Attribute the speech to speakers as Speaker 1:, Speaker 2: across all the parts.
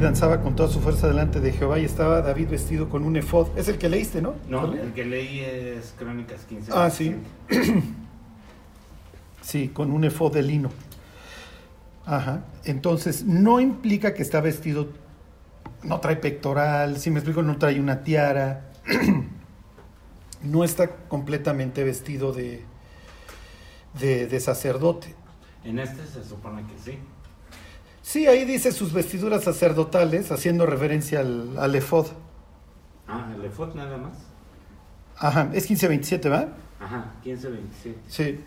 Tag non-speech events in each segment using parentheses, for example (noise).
Speaker 1: y danzaba con toda su fuerza delante de Jehová y estaba David vestido con un efod. Es el que leíste, ¿no?
Speaker 2: No, el que leí es Crónicas 15.
Speaker 1: Ah, sí. (clears throat) sí, con un efod de lino. Ajá. Entonces, no implica que está vestido, no trae pectoral, si me explico, no trae una tiara. (clears throat) no está completamente vestido de, de, de sacerdote.
Speaker 2: En este se supone que sí.
Speaker 1: Sí, ahí dice sus vestiduras sacerdotales, haciendo referencia al, al efod.
Speaker 2: Ah, el efod nada más.
Speaker 1: Ajá, es 1527, ¿va?
Speaker 2: Ajá, 1527.
Speaker 1: Sí.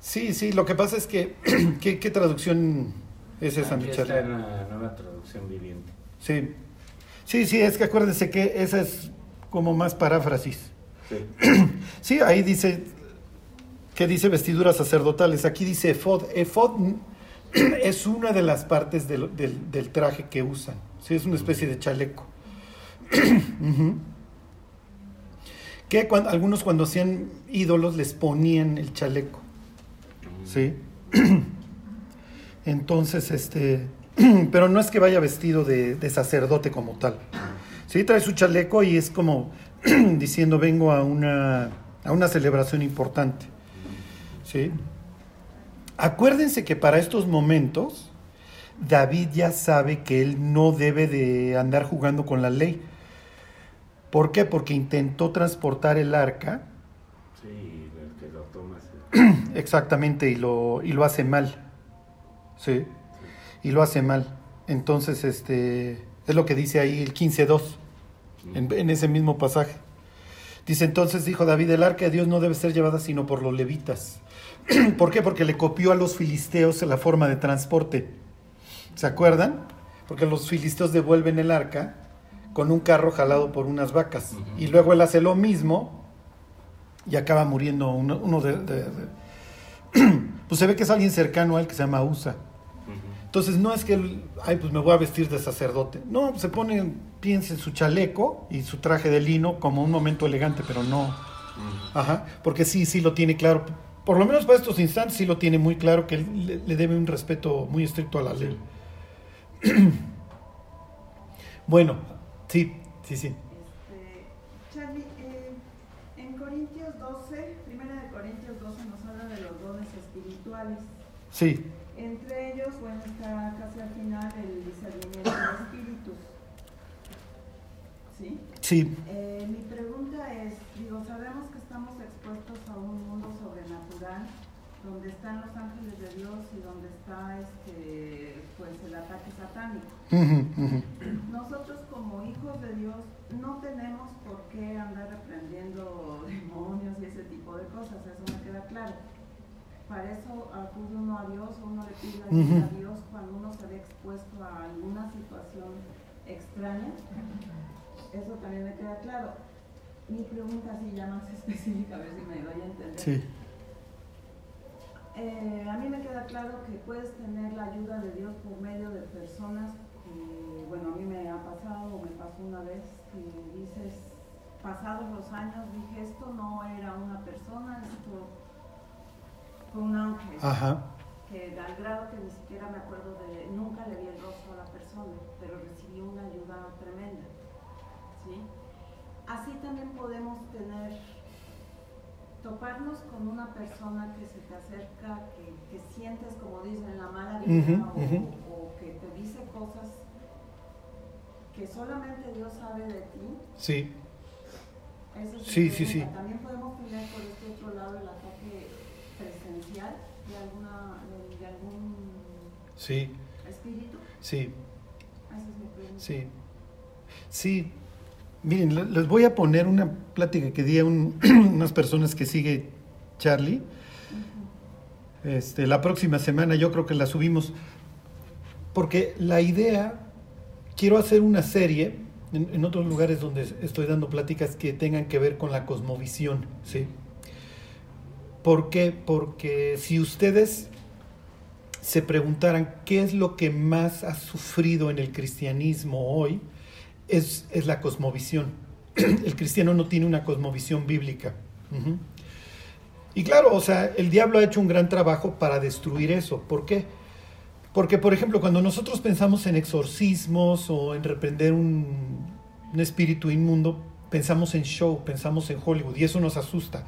Speaker 1: Sí, sí, lo que pasa es que, (clears throat) ¿qué, qué traducción es esa,
Speaker 2: Aquí
Speaker 1: Michelle?
Speaker 2: está en la nueva traducción viviente.
Speaker 1: Sí. Sí, sí, es que acuérdense que esa es como más paráfrasis.
Speaker 2: Sí. (clears throat)
Speaker 1: Sí, ahí dice que dice vestiduras sacerdotales. Aquí dice efod. Efod (clears throat) es una de las partes del, del- traje que usan. Sí, es una especie de chaleco. (clears throat) Que algunos cuando hacían ídolos les ponían el chaleco. Sí. (clears throat) Entonces, este, pero no es que vaya vestido de, de sacerdote como tal. Sí, trae su chaleco y es como diciendo vengo a una, a una celebración importante. Sí. Acuérdense que para estos momentos David ya sabe que él no debe de andar jugando con la ley. ¿Por qué? Porque intentó transportar el arca
Speaker 2: Sí, el que lo (clears throat)
Speaker 1: Exactamente, y lo, y lo hace mal. Sí, y lo hace mal. Entonces, este, es lo que dice ahí el 15.2, en, en ese mismo pasaje. Dice, entonces dijo David, el arca de Dios no debe ser llevada sino por los levitas. (clears throat) ¿Por qué? Porque le copió a los filisteos la forma de transporte. ¿Se acuerdan? Porque los filisteos devuelven el arca con un carro jalado por unas vacas. Y luego él hace lo mismo y acaba muriendo uno, uno de, de- de- (clears throat) Pues se ve que es alguien cercano a él que se llama Usa. Entonces no es que él, ay, pues me voy a vestir de sacerdote. No, se pone, piensa en su chaleco y su traje de lino como un momento elegante, pero no. Ajá, porque sí, sí lo tiene claro. Por lo menos para estos instantes sí lo tiene muy claro que él le, le debe un respeto muy estricto a la ley. (clears throat) Bueno, sí, sí, sí.
Speaker 3: Este, Charlie, eh, en Corintios 12, primera de Corintios 12 nos habla de los dones espirituales.
Speaker 1: Sí,
Speaker 3: Entre ellos, bueno, está casi al final el discernimiento de espíritus. Eh, mi pregunta es, digo, sabemos que estamos expuestos a un mundo sobrenatural donde están los ángeles de Dios y donde está este, pues el ataque satánico. Nosotros como hijos de Dios no tenemos por qué andar reprendiendo (laughs) demonios y ese tipo de cosas, eso me queda claro. Para eso acude uno a Dios uno le pide ayuda a. Dios cuando uno se ve expuesto a alguna situación extraña. Eso también me queda claro. Mi pregunta así ya más (laughs) específica, a ver si me doy a entender.
Speaker 1: sí,
Speaker 3: Eh, a mí me queda claro que puedes tener la ayuda de Dios por medio de personas que, bueno, a mí me ha pasado o me pasó una vez que dices, pasados los años, dije, esto no era una persona, esto fue un ángel.
Speaker 1: ajá,
Speaker 3: Que al grado que ni siquiera me acuerdo de, nunca le vi el rostro a la persona, pero recibí una ayuda tremenda. ¿sí? Así también podemos tener toparnos con una persona que se te acerca, que, que sientes, como dicen, la mala vibra
Speaker 1: Ujú,
Speaker 3: o,
Speaker 1: ujú.
Speaker 3: o que te dice cosas que solamente Dios sabe de ti.
Speaker 1: sí,
Speaker 3: Esa es
Speaker 1: Sí, sí, sí.
Speaker 3: También podemos tener por este otro lado el ataque presencial de, alguna, de, de algún
Speaker 1: sí,
Speaker 3: espíritu.
Speaker 1: sí.
Speaker 3: Es mi.
Speaker 1: Sí. Sí. Miren, le- les voy a poner una plática que di a un- (clears throat) unas personas que sigue Charlie. Este, la próxima semana yo creo que la subimos. Porque la idea, quiero hacer una serie en, en otros lugares donde estoy dando pláticas que tengan que ver con la cosmovisión. ¿sí? ¿Por qué? Porque si ustedes se preguntaran qué es lo que más ha sufrido en el cristianismo hoy, es, es la cosmovisión. (clears throat) El cristiano no tiene una cosmovisión bíblica. Y claro, o sea, el diablo ha hecho un gran trabajo para destruir eso. ¿Por qué? Porque, por ejemplo, cuando nosotros pensamos en exorcismos o en reprender un, un espíritu inmundo, pensamos en show, pensamos en Hollywood y eso nos asusta.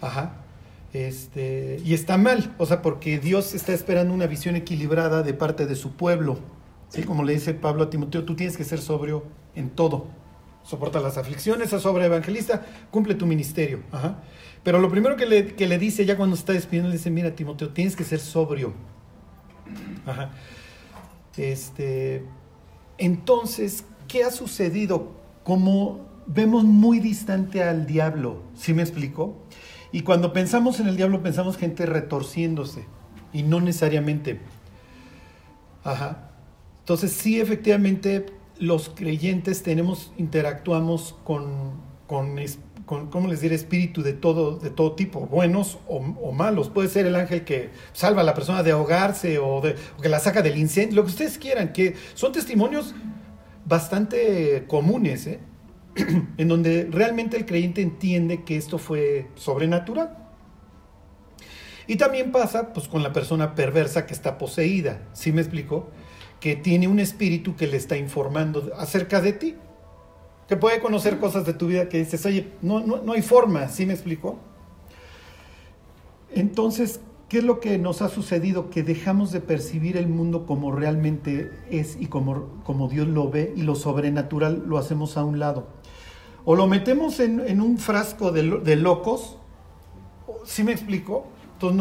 Speaker 1: Ajá. Este, y está mal, o sea, porque Dios está esperando una visión equilibrada de parte de su pueblo. ¿sí? Como le dice Pablo a Timoteo, tú tienes que ser sobrio en todo. Soporta las aflicciones, a sobre evangelista, cumple tu ministerio. Ajá. Pero lo primero que le, que le dice ya cuando está despidiendo, le dice, mira Timoteo, tienes que ser sobrio. Ajá. Este, entonces, ¿qué ha sucedido? Como vemos muy distante al diablo, ¿sí me explico? Y cuando pensamos en el diablo, pensamos gente retorciéndose, y no necesariamente. Ajá. Entonces, sí, efectivamente, los creyentes tenemos, interactuamos con, con, ¿cómo les diré? Espíritu de todo, de todo tipo, buenos o, malos. Puede ser el ángel que salva a la persona de ahogarse o, de, que la saca del incendio, lo que ustedes quieran, que son testimonios bastante comunes, ¿eh? (clears throat) en donde realmente el creyente entiende que esto fue sobrenatural. Y también pasa pues, con la persona perversa que está poseída, ¿sí me explico? Que tiene un espíritu que le está informando acerca de ti, que puede conocer cosas de tu vida que dices, oye, no, no, no hay forma, ¿sí me explico? Entonces, ¿qué es lo que nos ha sucedido? Que dejamos de percibir el mundo como realmente es y como, como Dios lo ve y lo sobrenatural lo hacemos a un lado. O lo metemos en, en un frasco de, de, locos, ¿sí me explico? Entonces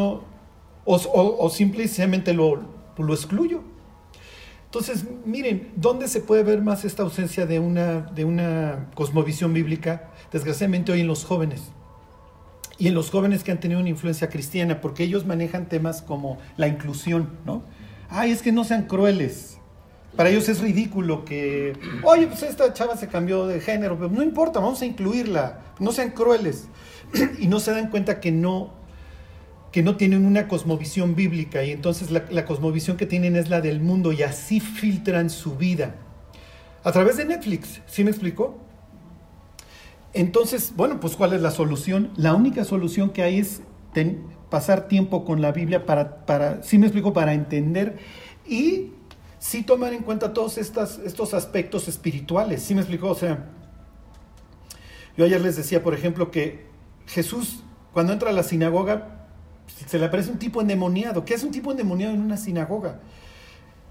Speaker 1: o, o, o simplemente lo, lo excluyo. Entonces, miren, ¿dónde se puede ver más esta ausencia de una, de una cosmovisión bíblica? Desgraciadamente hoy en los jóvenes. Y en los jóvenes que han tenido una influencia cristiana, porque ellos manejan temas como la inclusión, ¿no? Ay, es que no sean crueles. Para ellos es ridículo que, oye, pues esta chava se cambió de género, pero no importa, vamos a incluirla, no sean crueles. (clears throat) Y no se dan cuenta que no, que no tienen una cosmovisión bíblica y entonces la, cosmovisión que tienen es la del mundo y así filtran su vida. A través de Netflix, ¿sí me explicó? Entonces, bueno, pues ¿cuál es la solución? La única solución que hay es pasar tiempo con la Biblia para, para, me explico, para entender y sí tomar en cuenta todos estos aspectos espirituales. ¿Sí me explicó? O sea, yo ayer les decía, por ejemplo, que Jesús, cuando entra a la sinagoga, se le aparece un tipo endemoniado. ¿Qué es un tipo endemoniado en una sinagoga?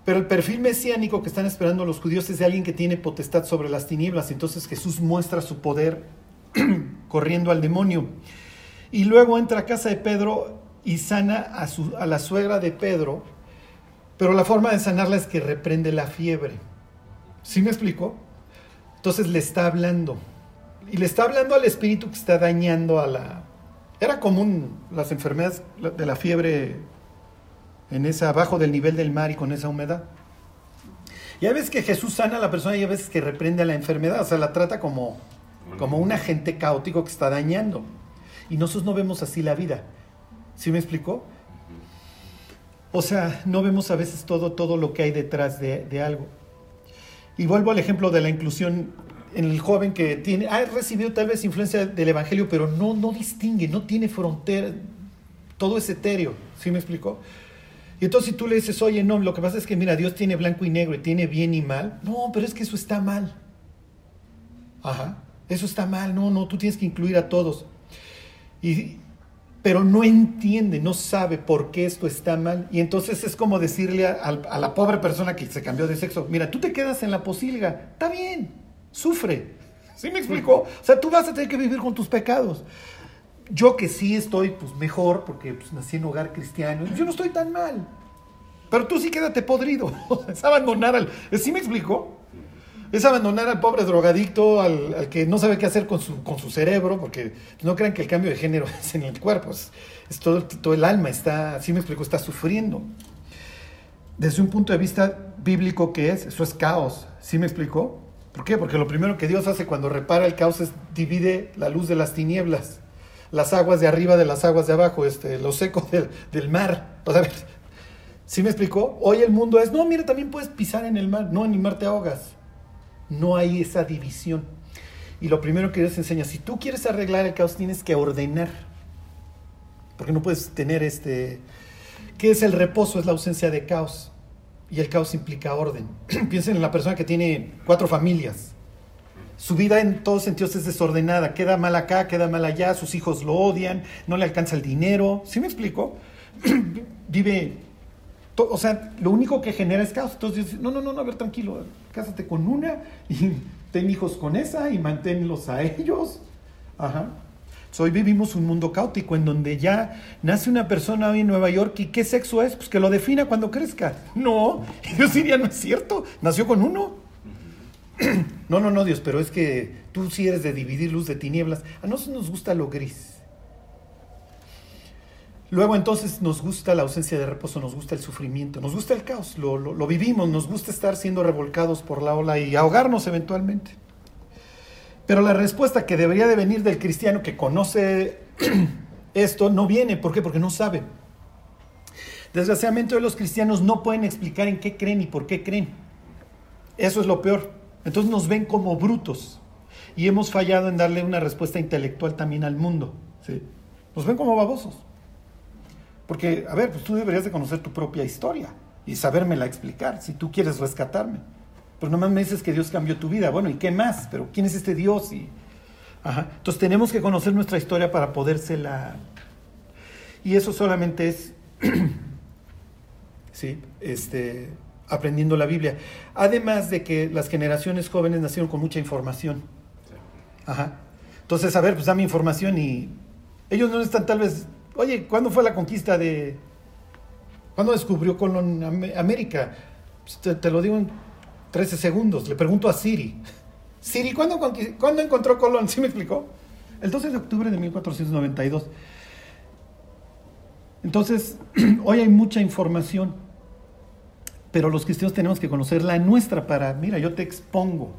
Speaker 1: Pero el perfil mesiánico que están esperando los judíos es de alguien que tiene potestad sobre las tinieblas. Entonces Jesús muestra su poder (clears throat) corriendo al demonio. Y luego entra a casa de Pedro y sana a, su, a la suegra de Pedro. Pero la forma de sanarla es que reprende la fiebre. ¿Sí me explico? Entonces le está hablando. Y le está hablando al espíritu que está dañando a la, era común las enfermedades de la fiebre en esa abajo del nivel del mar y con esa humedad. Y hay veces que Jesús sana a la persona y hay veces que reprende a la enfermedad, o sea, la trata como, como un agente caótico que está dañando. Y nosotros no vemos así la vida. ¿Sí me explicó? O sea, no vemos a veces todo, todo lo que hay detrás de, de algo. Y vuelvo al ejemplo de la inclusión el joven que tiene, ha recibido tal vez influencia del Evangelio, pero no, no distingue, no tiene frontera, todo es etéreo, ¿sí me explicó? Y entonces si tú le dices, oye, no, lo que pasa es que mira, Dios tiene blanco y negro y tiene bien y mal, no, pero es que eso está mal. Ajá, eso está mal, no, no, tú tienes que incluir a todos. Y, pero no entiende, no sabe por qué esto está mal. Y entonces es como decirle a, a la pobre persona que se cambió de sexo, mira, tú te quedas en la posilga, está bien, sufre. ¿Sí me explico? O sea, tú vas a tener que vivir con tus pecados. Yo que sí estoy pues mejor porque pues, nací en hogar cristiano, yo no estoy tan mal. Pero tú sí quédate podrido. (laughs) es abandonar al... ¿Sí me explico? Es abandonar al pobre drogadicto, al, que no sabe qué hacer con su, con su cerebro, porque no crean que el cambio de género (laughs) es en el cuerpo, es, todo, todo, el alma, está, sí me explico, está sufriendo. Desde un punto de vista bíblico, ¿qué es? Eso es caos, ¿sí me explicó? ¿Por qué? Porque lo primero que Dios hace cuando repara el caos es divide la luz de las tinieblas, las aguas de arriba de las aguas de abajo, este, lo seco (laughs) del, mar. O sea, ¿sí me explicó? Hoy el mundo es, no, mira, también puedes pisar en el mar, no, en ahogas. No hay esa división. Y lo primero que Dios enseña, si tú quieres arreglar el caos, tienes que ordenar. Porque no puedes tener este... ¿Qué es el reposo? Es la ausencia de caos. Y el caos implica orden. (clears throat) Piensen en la persona que tiene cuatro familias. Su vida en todos sentidos es desordenada. Queda mal acá, queda mal allá, sus hijos lo odian, no le alcanza el dinero. ¿Sí me explico? (clears throat) Vive, o sea, lo único que genera es caos. Entonces dice, no, no, no, no, a ver, tranquilo, cásate con una y (laughs) ten hijos con esa y manténlos a ellos. Ajá. Hoy vivimos un mundo caótico en donde ya nace una persona hoy en Nueva York y ¿qué sexo es? Pues que lo defina cuando crezca. No, (laughs) yo diría, no es cierto, nació con uno. (clears throat) No, no, no, Dios, pero es que tú sí eres de dividir luz de tinieblas. A nosotros nos gusta lo gris. Luego entonces nos gusta la ausencia de reposo, nos gusta el sufrimiento, nos gusta el caos, lo, lo vivimos, nos gusta estar siendo revolcados por la ola y ahogarnos eventualmente. Pero la respuesta que debería de venir del cristiano que conoce (clears throat) esto no viene. ¿Por qué? Porque no sabe. Desgraciadamente los cristianos no pueden explicar en qué creen y por qué creen. Eso es lo peor. Entonces nos ven como brutos. Y hemos fallado en darle una respuesta intelectual también al mundo. ¿sí? Nos ven como babosos. Porque, a ver, pues tú deberías de conocer tu propia historia y sabérmela explicar si tú quieres rescatarme. Pues nomás me dices que Dios cambió tu vida. Bueno, ¿y qué más? Pero ¿quién es este Dios? Y, Entonces tenemos que conocer nuestra historia para podérsela... Y eso solamente es, (clears throat) ¿sí? Este, aprendiendo la Biblia. Además de que las generaciones jóvenes nacieron con mucha información. Ajá. Entonces, a ver, pues dame información y ellos no están tal vez, oye, ¿cuándo fue la conquista de... ¿Cuándo descubrió Colón América? Pues te, te, lo digo en 13 segundos. Le pregunto a Siri. Siri, ¿cuándo, ¿cuándo encontró Colón? (laughs) ¿Sí me explicó? El 12 de octubre de 1492. Entonces, (clears throat) hoy hay mucha información, pero los cristianos tenemos que conocer la nuestra para, mira, yo te expongo,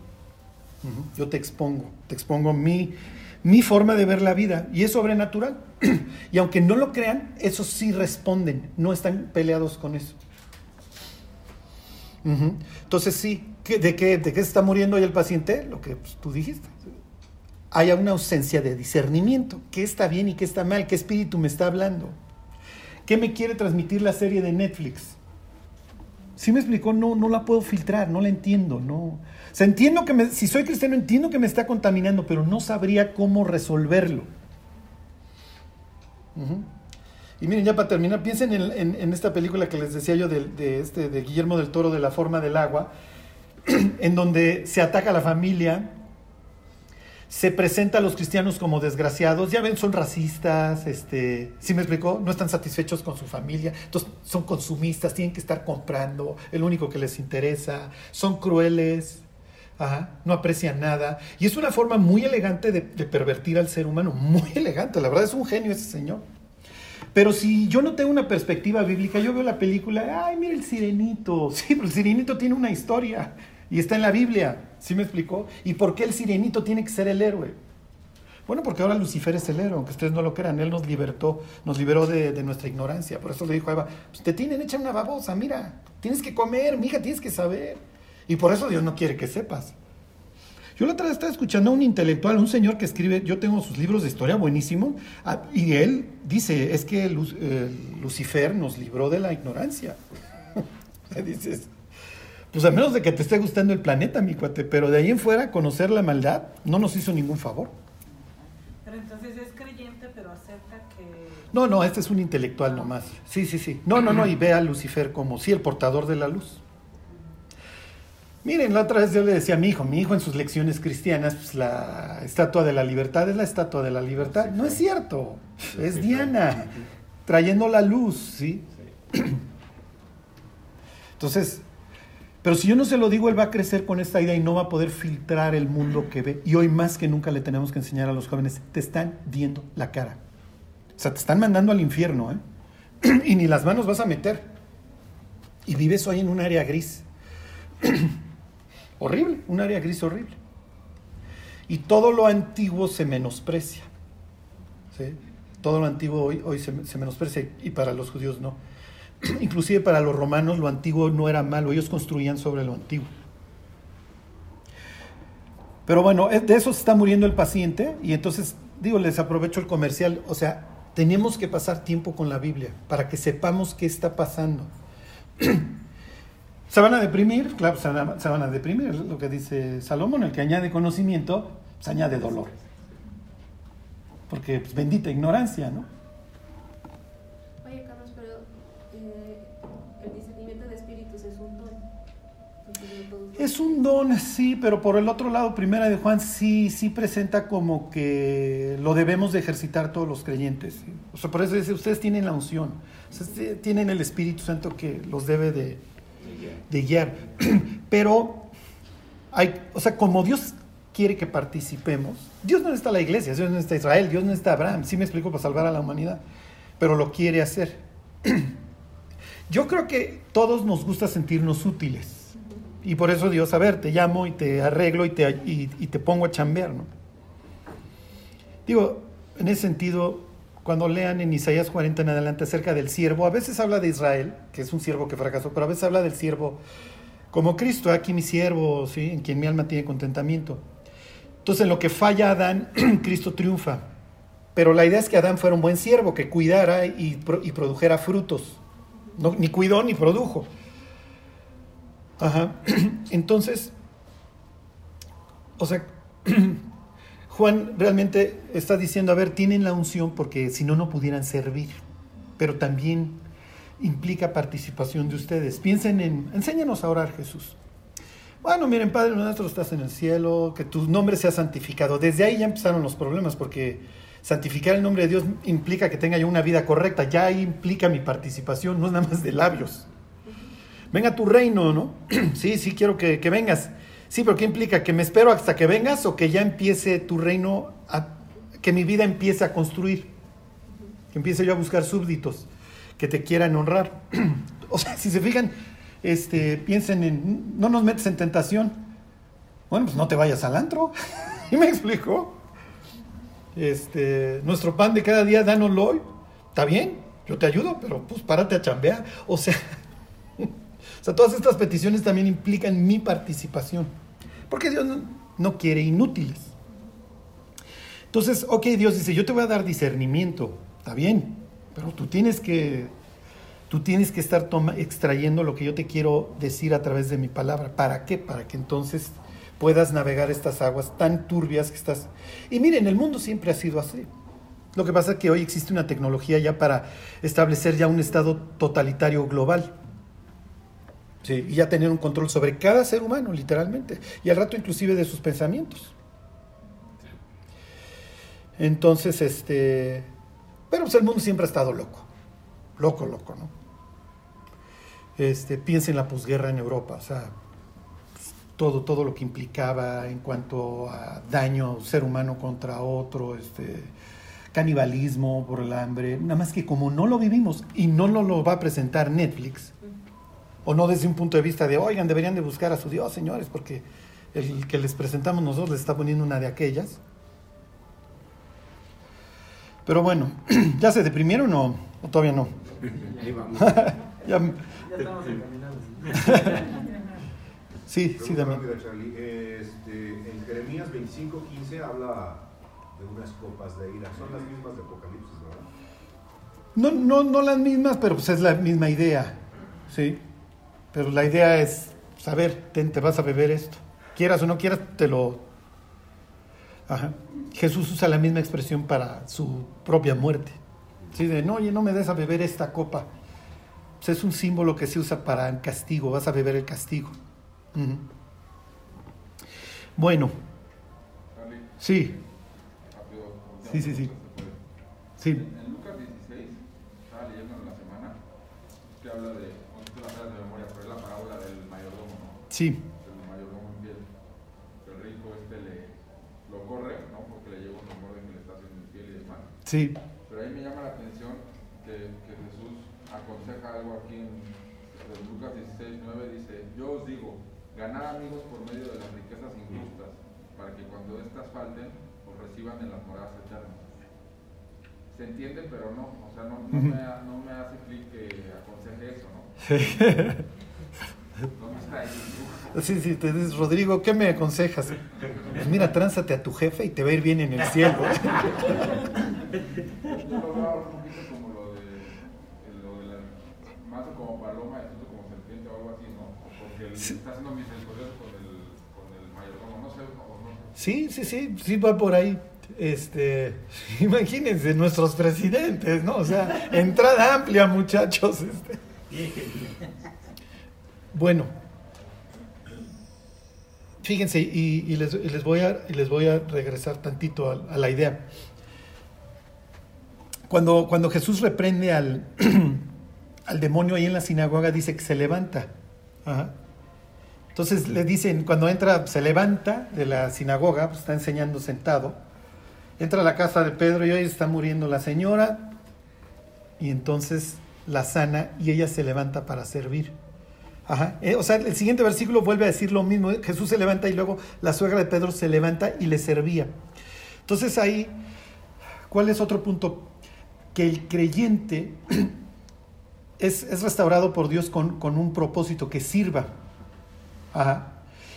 Speaker 1: yo te expongo, te expongo mi, mi forma de ver la vida y es sobrenatural. (clears throat) y aunque no lo crean, eso sí responden, no están peleados con eso. Entonces sí, ¿de qué, ¿de qué está muriendo hoy el paciente? Lo que pues, tú dijiste. Hay una ausencia de discernimiento. ¿Qué está bien y qué está mal? ¿Qué espíritu me está hablando? ¿Qué me quiere transmitir la serie de Netflix? Si me explicó, no, no la puedo filtrar, no la entiendo, no. Entiendo que si soy cristiano, entiendo que me está contaminando, pero no sabría cómo resolverlo. Y miren, ya para terminar, piensen en, esta película que les decía yo de, este, de Guillermo del Toro, de La forma del agua, (clears throat) en donde se ataca a la familia, se presenta a los cristianos como desgraciados, ya ven, son racistas, este, ¿sí me explicó? No están satisfechos con su familia, entonces son consumistas, tienen que estar comprando, el único que les interesa, son crueles, no aprecian nada, y es una forma muy elegante de pervertir al ser humano, muy elegante, la verdad es un genio ese señor. Pero si yo no tengo una perspectiva bíblica, yo veo la película, ay, mira el sirenito. (laughs) Sí, pero el sirenito tiene una historia y está en la Biblia. ¿Sí me explicó? ¿Y por qué el sirenito tiene que ser el héroe? Bueno, porque ahora Lucifer es el héroe, aunque ustedes no lo crean, él nos libertó, nos liberó de, nuestra ignorancia. Por eso le dijo a Eva, pues te tienen hecha una babosa, mira, tienes que comer, mija, tienes que saber. Y por eso Dios no quiere que sepas. Yo la otra vez estaba escuchando a un intelectual, un señor que escribe, yo tengo sus libros de historia buenísimos, ah, y él dice, es que Lucifer nos libró de la ignorancia. (laughs) Le dices, pues a menos de que te esté gustando el planeta, mi cuate, pero de ahí en fuera conocer la maldad no nos hizo ningún favor.
Speaker 3: Pero entonces es creyente, pero acepta que...
Speaker 1: No, no, este es un intelectual nomás. Sí, sí, sí. No, no, no, y ve a Lucifer como, sí, el portador de la luz. Miren, la otra vez yo le decía a mi hijo, mi hijo en sus lecciones cristianas, pues la estatua de la libertad es la estatua de la libertad. No es cierto, es Diana, (laughs) trayendo la luz, ¿sí? Entonces, pero si yo no se lo digo, él va a crecer con esta idea y no va a poder filtrar el mundo que ve. Y hoy más que nunca le tenemos que enseñar a los jóvenes, te están viendo la cara. O sea, te están mandando al infierno, ¿eh? (clears throat) y ni las manos vas a meter. Y vives hoy en un área gris. (clears throat) horrible, un área gris horrible. Y todo lo antiguo se menosprecia. Todo lo antiguo hoy, hoy se, menosprecia y para los judíos no. (clears throat) Inclusive para los romanos lo antiguo no era malo, ellos construían sobre lo antiguo. Pero bueno, de eso se está muriendo el paciente y entonces, digo, les aprovecho el comercial, o sea, tenemos que pasar tiempo con la Biblia para que sepamos qué está pasando. (clears throat) Se van a deprimir, claro, se van a, se van a deprimir, es lo que dice Salomón, el que añade conocimiento, se añade dolor. Porque pues, bendita ignorancia, ¿no?
Speaker 4: Oye, Carlos, pero eh, el discernimiento de espíritus es un don.
Speaker 1: Es un don, sí, pero por el otro lado, Primera de Juan sí, sí presenta como que lo debemos de ejercitar todos los creyentes. ¿sí? O sea, por eso dice, ustedes tienen la unción, sí, tienen el Espíritu Santo que los debe de, de guiar. (clears throat) Pero, hay, o sea, como Dios quiere que participemos, Dios no necesita la iglesia, Dios no necesita Israel, Dios no necesita Abraham, sí me explico, para salvar a la humanidad, pero lo quiere hacer. (clears throat) Yo creo que todos nos gusta sentirnos útiles. Y por eso Dios, a ver, te llamo y te arreglo y te, y, te pongo a chambear. Digo, en ese sentido, cuando lean en Isaías 40 en adelante acerca del siervo, a veces habla de Israel, que es un siervo que fracasó, pero a veces habla del siervo como Cristo, aquí mi siervo, ¿sí? en quien mi alma tiene contentamiento. Entonces, en lo que falla Adán, (clears throat) Cristo triunfa. Pero la idea es que Adán fuera un buen siervo, que cuidara y, pro- y produjera frutos. Ni cuidó ni produjo. Ajá. (clears throat) Entonces, o sea, (clears throat) Juan realmente está diciendo, a ver, tienen la unción porque si no, no pudieran servir. Pero también implica participación de ustedes. Piensen en, enséñanos a orar, Jesús. Bueno, miren, Padre nuestro, estás en el cielo, que tu nombre sea santificado. Desde ahí ya empezaron los problemas, porque santificar el nombre de Dios implica que tenga yo una vida correcta. Ya ahí implica mi participación, no es nada más de labios. Venga tu reino, ¿no? (clears throat) sí, sí, quiero que, que vengas. Sí, pero ¿qué implica? ¿Que me espero hasta que vengas o que ya empiece tu reino, que mi vida empiece a construir? Que empiece yo a buscar súbditos que te quieran honrar. (clears throat) o sea, si se fijan, este, piensen en, no nos metes en tentación. Bueno, pues no te vayas al antro. (laughs) ¿Y me explico? Este, nuestro pan de cada día, dánoslo hoy. Está bien, yo te ayudo, pero pues párate a chambear. O sea, (laughs) todas estas peticiones también implican mi participación. Porque Dios no, quiere inútiles. Entonces, ok, Dios dice, yo te voy a dar discernimiento, está bien, pero tú tienes que, tú tienes que estar toma- extrayendo lo que yo te quiero decir a través de mi palabra. ¿Para qué? Para que entonces puedas navegar estas aguas tan turbias que estás... Y miren, el mundo siempre ha sido así. Lo que pasa es que hoy existe una tecnología ya para establecer ya un estado totalitario global. Sí, y ya tener un control sobre cada ser humano, literalmente. Y al rato inclusive de sus pensamientos. Entonces, este... Pero pues el mundo siempre ha estado loco. Loco, loco, ¿no? Este, piensa en la posguerra en Europa, o sea, todo, todo lo que implicaba en cuanto a daño ser humano contra otro, este, canibalismo por el hambre, nada más que como no lo vivimos y no lo, lo va a presentar Netflix, o no desde un punto de vista de, oigan, deberían de buscar a su Dios, señores, porque el que les presentamos nosotros les está poniendo una de aquellas. Pero bueno, (clears throat) ¿ya se deprimieron o, o todavía no?
Speaker 2: Ahí vamos. (laughs)
Speaker 1: Ya-
Speaker 5: Ya estamos encaminados. (laughs)
Speaker 1: sí, sí,
Speaker 6: Charlie. Este, en Jeremías 25:15 habla de unas copas de ira. Son las mismas de Apocalipsis, ¿verdad?
Speaker 1: No, no, no las mismas, pero pues es la misma idea, ¿sí? Pero la idea es, saber, te, te vas a beber esto. Quieras o no quieras, te lo... Ajá. Jesús usa la misma expresión para su propia muerte. Sí, de, no, oye, no me des a beber esta copa. Pues es un símbolo que se usa para el castigo, vas a beber el castigo. Bueno, sí, Sí, sí, sí. sí,
Speaker 7: En Lucas 16, estaba leyendo en la semana, que habla de, no sé si te la sabes de memoria, pero es la parábola del mayordomo, ¿no?
Speaker 1: Sí,
Speaker 7: El mayordomo infiel. El rico este le, lo corre, ¿no? Porque le llega un rumor de que le está haciendo infiel y demás.
Speaker 1: sí.
Speaker 7: Pero ahí me llama la atención que, que Jesús aconseja algo aquí en, en Lucas 16, 9, dice, yo os digo, ganad amigos por medio de las riquezas injustas, para que cuando éstas falten, os reciban en las moradas eternas. Se entiende, pero no, o sea, no, no, me, no me hace clic que aconseje eso, ¿no? (laughs) ¿Dónde está ahí?
Speaker 1: Sí, sí, te dices, Rodrigo, ¿qué me aconsejas? Pues mira, tránzate a tu jefe y te va a ir bien en el cielo.
Speaker 7: Yo lo veo un poquito como lo de, lo de la, más como paloma y esto como como serpiente o algo así, ¿no? Porque él
Speaker 1: Sí.
Speaker 7: está siendo misericordioso con el, con el mayordomo, no sé, o no sé.
Speaker 1: Sí, sí, sí, sí va por ahí. Este, (laughs) imagínense nuestros presidentes, ¿no? O sea, entrada amplia, muchachos. este. (laughs) Bueno, fíjense, y, les, les voy a, les voy a regresar tantito a, a la idea. Cuando, cuando Jesús reprende al, (clears throat) al demonio ahí en la sinagoga, dice que se levanta. Entonces le dicen, cuando entra, se levanta de la sinagoga, pues está enseñando sentado, entra a la casa de Pedro y hoy está muriendo la señora, y entonces la sana y ella se levanta para servir. Eh, o sea, el siguiente versículo vuelve a decir lo mismo. Jesús se levanta y luego la suegra de Pedro se levanta y le servía. Entonces ahí, ¿cuál es otro punto? Que el creyente (clears throat) es, es restaurado por Dios con, con un propósito, que sirva.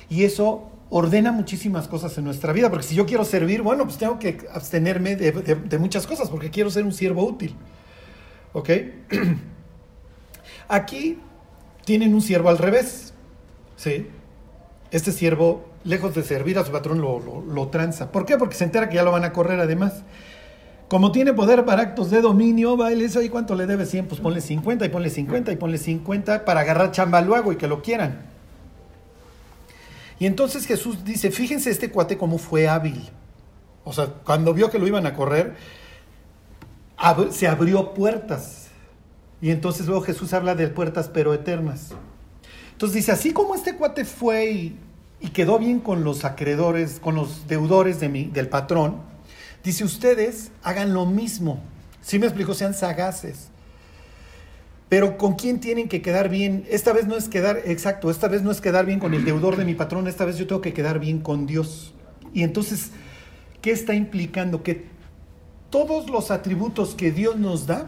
Speaker 1: Y eso ordena muchísimas cosas en nuestra vida, porque si yo quiero servir, bueno, pues tengo que abstenerme de, de- de muchas cosas, porque quiero ser un siervo útil. ¿Ok? (clears throat) Aquí tienen un siervo al revés. ¿Sí? Este siervo, lejos de servir a su patrón, lo, tranza. ¿Por qué? Porque se entera que ya lo van a correr además. Como tiene poder para actos de dominio, va y le ¿cuánto le debe 100? Pues ponle 50 y ponle 50 y ponle 50 para agarrar chamba luego y que lo quieran. Y entonces Jesús dice, fíjense este cuate cómo fue hábil. O sea, cuando vio que lo iban a correr, se abrió puertas. Y entonces luego Jesús habla de puertas pero eternas. Entonces dice, así como este cuate fue y, quedó bien con los acreedores, con los deudores de mi, del patrón, dice, ustedes hagan lo mismo. Si me explico, sean sagaces. Pero ¿con quién tienen que quedar bien? Esta vez no es quedar, exacto, esta vez no es quedar bien con el deudor de mi patrón, esta vez yo tengo que quedar bien con Dios. Y entonces, ¿qué está implicando? Que todos los atributos que Dios nos da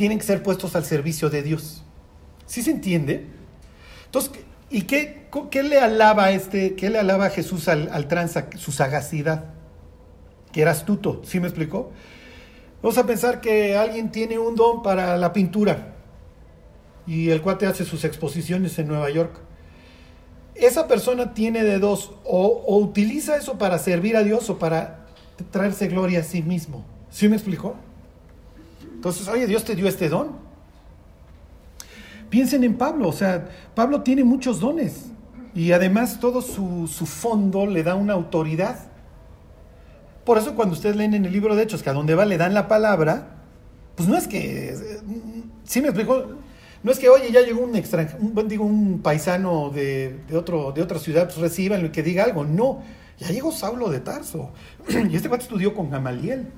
Speaker 1: tienen que ser puestos al servicio de Dios. ¿Sí se entiende? Entonces, ¿y qué, qué le alaba este, qué le alaba Jesús al, al? Su sagacidad, que era astuto, ¿sí me explicó? Vamos a pensar que alguien tiene un don para la pintura y el cuate hace sus exposiciones en Nueva York. Esa persona tiene de dos, o, o utiliza eso para servir a Dios o para traerse gloria a sí mismo. ¿Sí me explicó? Entonces, oye, Dios te dio este don. Piensen en Pablo, o sea, Pablo tiene muchos dones y además todo su, su fondo le da una autoridad. Por eso cuando ustedes leen en el libro de Hechos que a donde va le dan la palabra, pues no es que, sí me explico, no es que, oye, ya llegó un extranjero, digo, un paisano de, de, otro, de otra ciudad, pues reciban y que diga algo. No, ya llegó Saulo de Tarso (clears throat) y este cuate estudió con Gamaliel.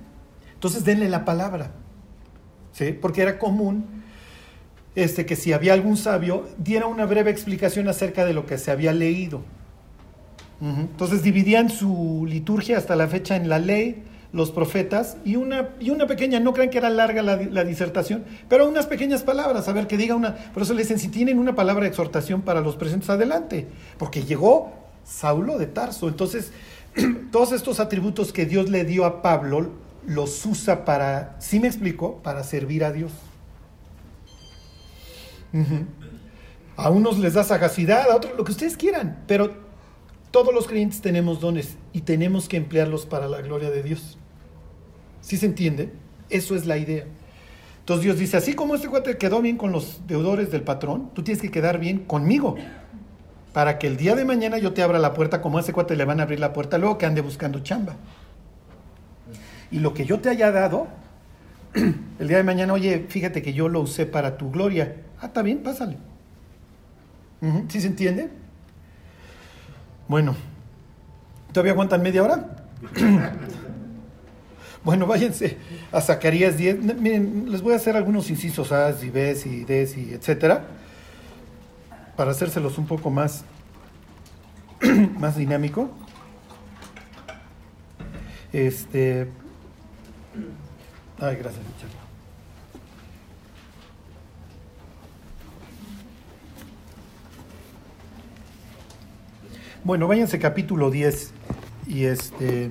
Speaker 1: Entonces denle la palabra, ¿sí? Porque era común este, que si había algún sabio, diera una breve explicación acerca de lo que se había leído. Entonces dividían su liturgia hasta la fecha en la ley, los profetas y una, y una pequeña, no crean que era larga la, la, disertación, pero unas pequeñas palabras, a ver que diga una, por eso le dicen, si tienen una palabra de exhortación para los presentes, adelante, porque llegó Saulo de Tarso, entonces (clears throat) todos estos atributos que Dios le dio a Pablo, los usa para, ¿sí me explico? Para servir a Dios. A unos les da sagacidad, a otros lo que ustedes quieran, pero todos los creyentes tenemos dones y tenemos que emplearlos para la gloria de Dios. ¿Sí se entiende? Eso es la idea. Entonces Dios dice, así como este cuate quedó bien con los deudores del patrón, tú tienes que quedar bien conmigo. Para que el día de mañana yo te abra la puerta, como a ese cuate le van a abrir la puerta, luego que ande buscando chamba. Y lo que yo te haya dado, (clears throat) el día de mañana, oye, fíjate que yo lo usé para tu gloria. Ah, está bien, pásale. ¿Sí se entiende? Bueno, ¿todavía aguantan media hora? (clears throat) bueno, váyanse a Zacarías 10. Miren, les voy a hacer algunos incisos A y B y D y etcétera, para hacérselos un poco más, (clears throat) más dinámico. Este. Ay, gracias, Richard. Bueno, váyanse capítulo 10 y este...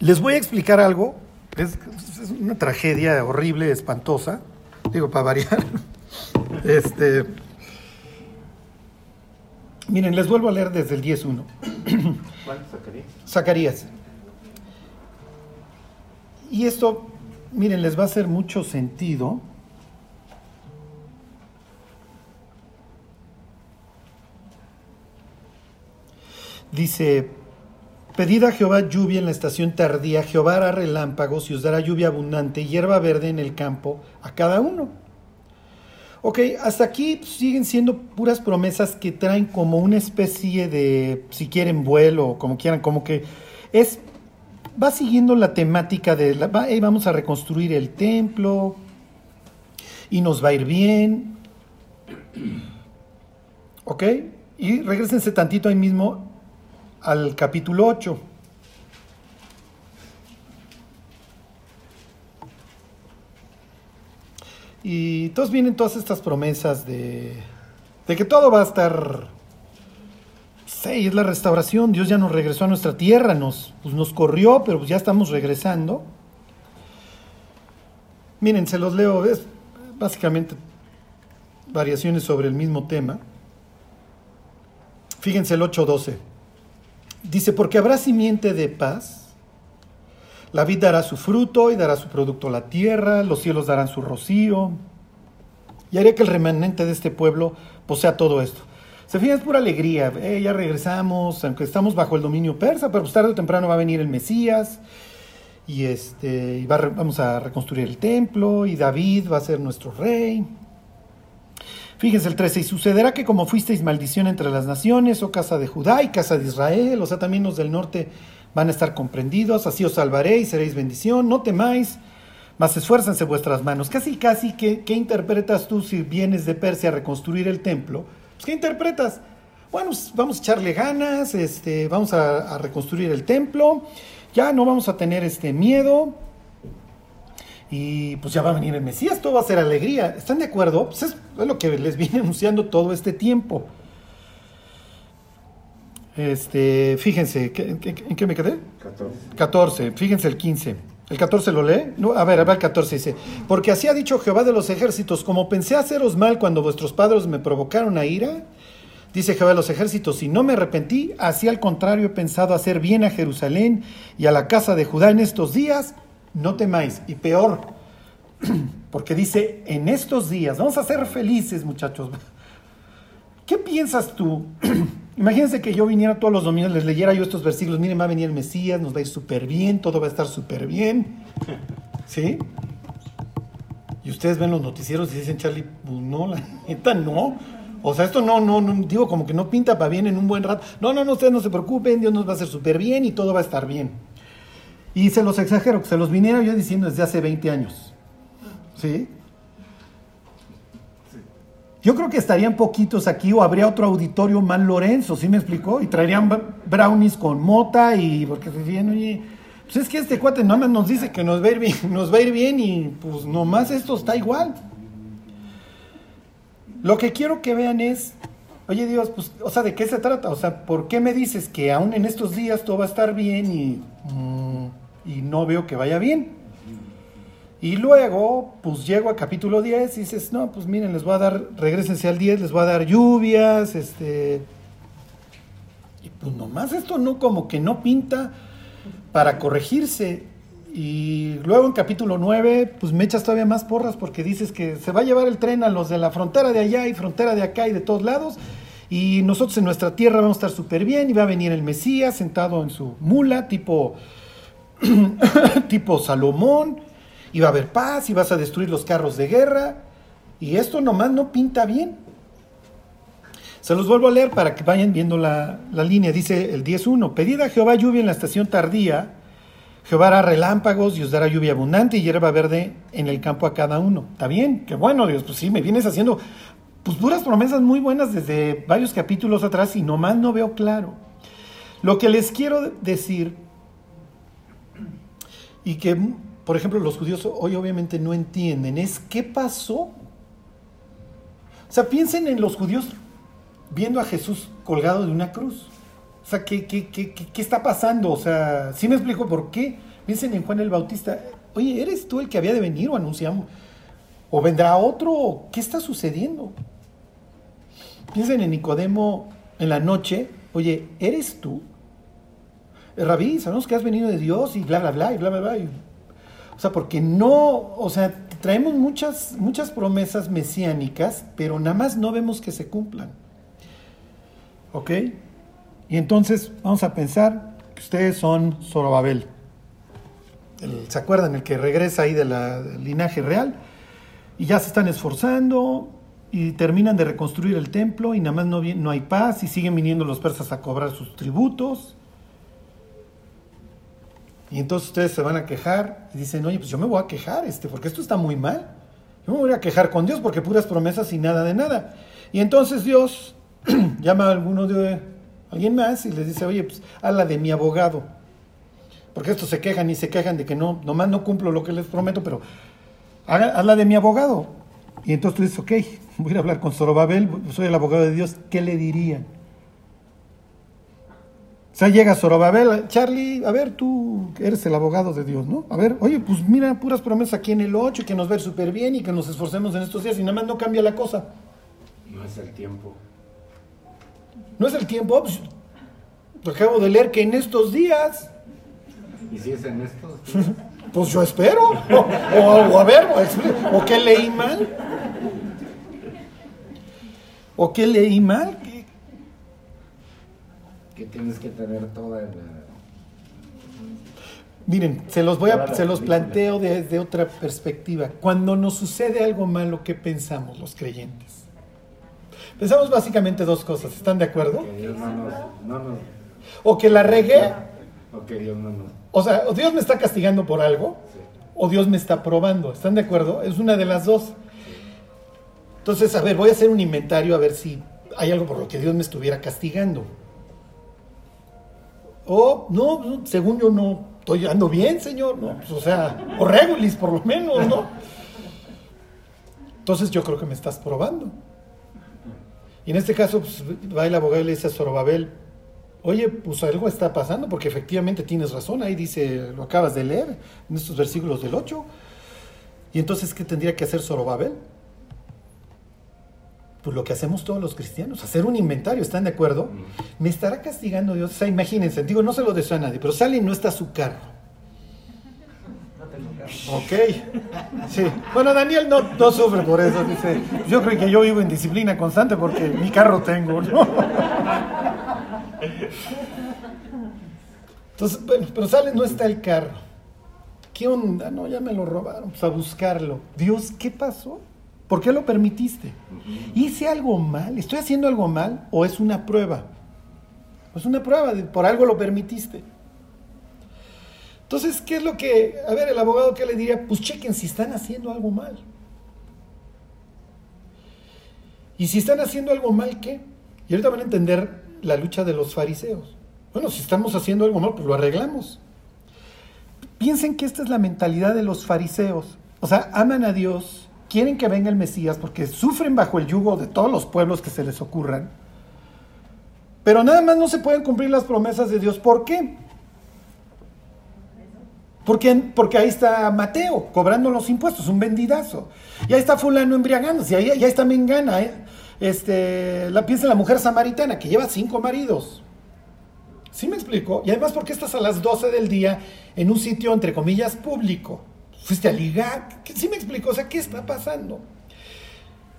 Speaker 1: Les voy a explicar algo, es, es una tragedia horrible, espantosa, digo, para variar. (laughs) Este. Miren, les vuelvo a leer desde el 10.1.
Speaker 2: ¿Cuál sacaría?
Speaker 1: Zacarías. Y esto, miren, les va a hacer mucho sentido. Dice, pedid a Jehová lluvia en la estación tardía, Jehová hará relámpagos y os dará lluvia abundante, hierba verde en el campo a cada uno. Ok, hasta aquí siguen siendo puras promesas que traen como una especie de, si quieren, vuelo, como quieran, como que es, va siguiendo la temática de, la- va- vamos a reconstruir el templo y nos va a ir bien. (clears throat) Ok, y regresense tantito ahí mismo al capítulo 8. Y todos vienen todas estas promesas de, de que todo va a estar... Sí, es la restauración. Dios ya nos regresó a nuestra tierra, nos, pues nos corrió, pero pues ya estamos regresando. Miren, se los leo, es básicamente variaciones sobre el mismo tema. Fíjense el 8.12. Dice, porque habrá simiente de paz, la vid dará su fruto y dará su producto a la tierra, los cielos darán su rocío, y haré que el remanente de este pueblo posea todo esto. Se fijan, es pura alegría, eh, ya regresamos, aunque estamos bajo el dominio persa, pero pues tarde o temprano va a venir el Mesías, y este, vamos a reconstruir el templo, y David va a ser nuestro rey. Fíjense el 13, y sucederá que como fuisteis maldición entre las naciones, oh casa de Judá y casa de Israel, o sea, también los del norte van a estar comprendidos, así os salvaré y seréis bendición, no temáis, mas esfuércense vuestras manos. Casi, casi, ¿qué, qué interpretas tú si vienes de Persia a reconstruir el templo? Pues, ¿qué interpretas? Bueno, pues, vamos a echarle ganas, este, vamos a, a reconstruir el templo, ya no vamos a tener este miedo, y pues ya va a venir el Mesías, todo va a ser alegría. ¿Están de acuerdo? Pues es, es lo que les viene (laughs) anunciando todo este tiempo. Este, fíjense, ¿qué- qué- ¿en qué me quedé?
Speaker 2: 14.
Speaker 1: 14, fíjense el 15. ¿El 14 lo lee? No, a ver, a ver el 14 dice, porque así ha dicho Jehová de los ejércitos, como pensé haceros mal cuando vuestros padres me provocaron a ira, dice Jehová de los ejércitos, y no me arrepentí, así al contrario he pensado hacer bien a Jerusalén y a la casa de Judá en estos días, no temáis, y peor, (clears throat) porque dice, en estos días, vamos a ser felices muchachos, ¿qué piensas tú? (clears throat) Imagínense que yo viniera todos los domingos, les leyera yo estos versículos, miren, va a venir el Mesías, nos va a ir súper bien, todo va a estar súper bien. (laughs) ¿Sí? Y ustedes ven los noticieros y dicen, Charlie, pues no, la neta no. O sea, esto no, no, no, digo como que no pinta para bien en un buen rato. No, no, no, ustedes no se preocupen, Dios nos va a hacer súper bien y todo va a estar bien. Y se los exagero, que se los viniera yo diciendo desde hace 20 años. ¿Sí? Yo creo que estarían poquitos aquí o habría otro auditorio más Lorenzo, ¿sí me explicó? Y traerían brownies con mota y porque se decían, oye, pues es que este cuate nada más nos dice que nos va a ir bien, (laughs) nos va a ir bien y pues nomás esto está igual. Lo que quiero que vean es, oye Dios, pues, o sea, ¿de qué se trata? O sea, ¿por qué me dices que aún en estos días todo va a estar bien y, mm, y no veo que vaya bien? Y luego, pues llego a capítulo 10 y dices, no, pues miren, les voy a dar, regresense al 10, les voy a dar lluvias, este... Y pues nomás esto no, como que no pinta para corregirse. Y luego en capítulo 9, pues me echas todavía más porras porque dices que se va a llevar el tren a los de la frontera de allá y frontera de acá y de todos lados. Y nosotros en nuestra tierra vamos a estar súper bien y va a venir el Mesías sentado en su mula, tipo, (clears throat) tipo Salomón y va a haber paz y vas a destruir los carros de guerra. Y esto nomás no pinta bien. Se los vuelvo a leer para que vayan viendo la, la línea. Dice el 10.1, pedid a Jehová lluvia en la estación tardía, Jehová hará relámpagos y os dará lluvia abundante y hierba verde en el campo a cada uno. ¿Está bien? Qué bueno, Dios. Pues sí, me vienes haciendo pues puras promesas muy buenas desde varios capítulos atrás y nomás no veo claro. Lo que les quiero decir y que, por ejemplo, los judíos hoy obviamente no entienden es qué pasó. O sea, piensen en los judíos viendo a Jesús colgado de una cruz. O sea, ¿qué, qué, qué, qué, está pasando? O sea, sí me explico por qué. Piensen en Juan el Bautista. Oye, ¿eres tú el que había de venir o anunciamos? ¿O vendrá otro? ¿Qué está sucediendo? Piensen en Nicodemo en la noche. Oye, ¿eres tú? Eh, Rabí, sabemos que has venido de Dios y bla, bla, bla, y bla, bla, bla. Sea, porque no, o sea, traemos muchas, muchas promesas mesiánicas, pero nada más no vemos que se cumplan. ¿Ok? Y entonces vamos a pensar que ustedes son Zorobabel. El- ¿Se acuerdan? El que regresa ahí de del linaje real. Y ya se están esforzando y terminan de reconstruir el templo y nada más no, no hay paz y siguen viniendo los persas a cobrar sus tributos. Y entonces ustedes se van a quejar y dicen, oye, pues yo me voy a quejar, este, porque esto está muy mal. Yo me voy a quejar con Dios porque puras promesas y nada de nada. Y entonces Dios (clears throat) llama a alguno de alguien más y les dice, oye, pues habla de mi abogado. Porque estos se quejan y se quejan de que no, nomás no cumplo lo que les prometo, pero habla de mi abogado. Y entonces tú dices, ok, (laughs) voy a hablar con Zorobabel, soy el abogado de Dios, ¿qué le dirían? O sea, llega Zorobabel, Charlie, a ver, tú eres el abogado de Dios, ¿no? A ver, oye, pues mira, puras promesas aquí en el 8, que nos ir súper bien y que nos esforcemos en estos días y nada más no cambia la cosa.
Speaker 2: No es el tiempo.
Speaker 1: No es el tiempo, pues, acabo de leer que en estos días,
Speaker 2: ¿Y si es en estos? (laughs)
Speaker 1: pues yo espero, o, o- o a ver, o, expli- o qué leí mal, o qué leí mal, ¿Qué-
Speaker 2: Que tienes que tener toda la...
Speaker 1: Miren, se los voy a, se los planteo desde otra perspectiva. Cuando nos sucede algo malo, ¿qué pensamos los creyentes? Pensamos básicamente dos cosas, ¿están de acuerdo?
Speaker 2: Que Dios no nos... No nos
Speaker 1: O que la regué,
Speaker 2: o que Dios no nos...
Speaker 1: o sea, o Dios me está castigando por algo,
Speaker 2: Sí.
Speaker 1: o Dios me está probando, ¿están de acuerdo? Es una de las dos. Entonces, a ver, voy a hacer un inventario a ver si hay algo por lo que Dios me estuviera castigando. O, no, no, según yo no, estoy ando bien, Señor, ¿no? Pues, o sea, o regulis por lo menos, ¿no? Entonces yo creo que me estás probando. Y en este caso, pues, va el abogado y le dice a Zorobabel, oye, pues algo está pasando, porque efectivamente tienes razón, ahí dice, lo acabas de leer, en estos versículos del 8. Y entonces, ¿qué tendría que hacer Zorobabel? Pues lo que hacemos todos los cristianos, hacer un inventario, ¿están de acuerdo? Me estará castigando Dios. O sea, imagínense, digo, no se lo deseo a nadie, pero sale y no está su carro. Ok. Sí. Bueno, Daniel no, no sufre por eso. Dice, yo creo que yo vivo en disciplina constante porque mi carro tengo, ¿no? Entonces, bueno, pero sale, no está el carro. ¿Qué onda? No, ya me lo robaron. Pues a buscarlo. Dios, ¿qué pasó? ¿Por qué lo permitiste? ¿Hice algo mal? ¿Estoy haciendo algo mal? ¿O es una prueba? Es una prueba, de, por algo lo permitiste. Entonces, ¿qué es lo que, a ver, el abogado qué le diría? Pues chequen si están haciendo algo mal. Y si están haciendo algo mal, ¿qué? Y ahorita van a entender la lucha de los fariseos. Bueno, si estamos haciendo algo mal, pues lo arreglamos. Piensen que esta es la mentalidad de los fariseos. O sea, aman a Dios, quieren que venga el Mesías porque sufren bajo el yugo de todos los pueblos que se les ocurran. Pero nada más no se pueden cumplir las promesas de Dios. ¿Por qué? Porque, porque ahí está Mateo cobrando los impuestos, un vendidazo. Y ahí está fulano embriagándose, y ahí, ahí está Mengana. ¿eh? Este, la, piensa en la mujer samaritana que lleva cinco maridos. ¿Sí me explico? Y además, ¿por qué estás a las 12 del día en un sitio, entre comillas, público? ¿Fuiste a ligar? ¿Sí me explico? O sea, ¿qué está pasando?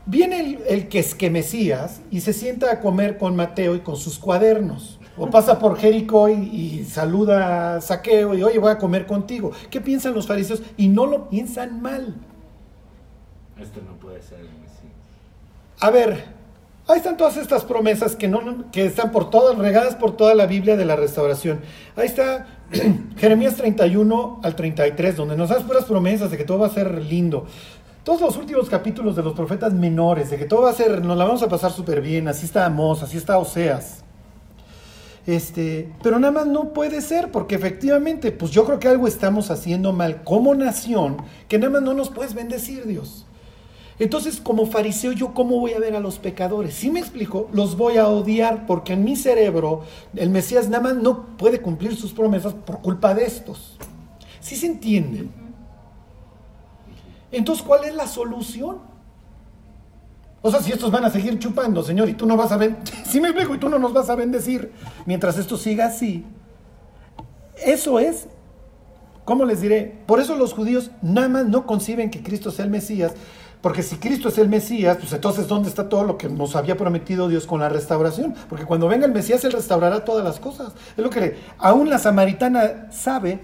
Speaker 1: Viene el, el que es que Mesías y se sienta a comer con Mateo y con sus cuadernos. O pasa por Jericó y, y saluda a Saqueo y, oye, voy a comer contigo. ¿Qué piensan los fariseos? Y no lo piensan mal.
Speaker 2: Esto no puede ser el Mesías.
Speaker 1: A ver, ahí están todas estas promesas que, no, que están por todas, regadas por toda la Biblia de la restauración. Ahí está (clears throat) Jeremías 31 al 33, donde nos das puras promesas de que todo va a ser lindo. Todos los últimos capítulos de los profetas menores, de que todo va a ser, nos la vamos a pasar súper bien, así está Amós, así está Oseas. Este, pero nada más no puede ser, porque efectivamente, pues yo creo que algo estamos haciendo mal como nación, que nada más no nos puedes bendecir, Dios. Entonces, como fariseo, ¿yo cómo voy a ver a los pecadores? Si me explico, los voy a odiar porque en mi cerebro el Mesías nada más no puede cumplir sus promesas por culpa de estos. ¿Sí se entiende? Entonces, ¿cuál es la solución? O sea, si estos van a seguir chupando, Señor, y tú no vas a ven, (laughs) si me explico, y tú no nos vas a bendecir mientras esto siga así. Eso es, ¿cómo les diré? Por eso los judíos nada más no conciben que Cristo sea el Mesías, porque si Cristo es el Mesías, pues entonces ¿dónde está todo lo que nos había prometido Dios con la restauración? Porque cuando venga el Mesías, Él restaurará todas las cosas. Es lo que aún la samaritana sabe.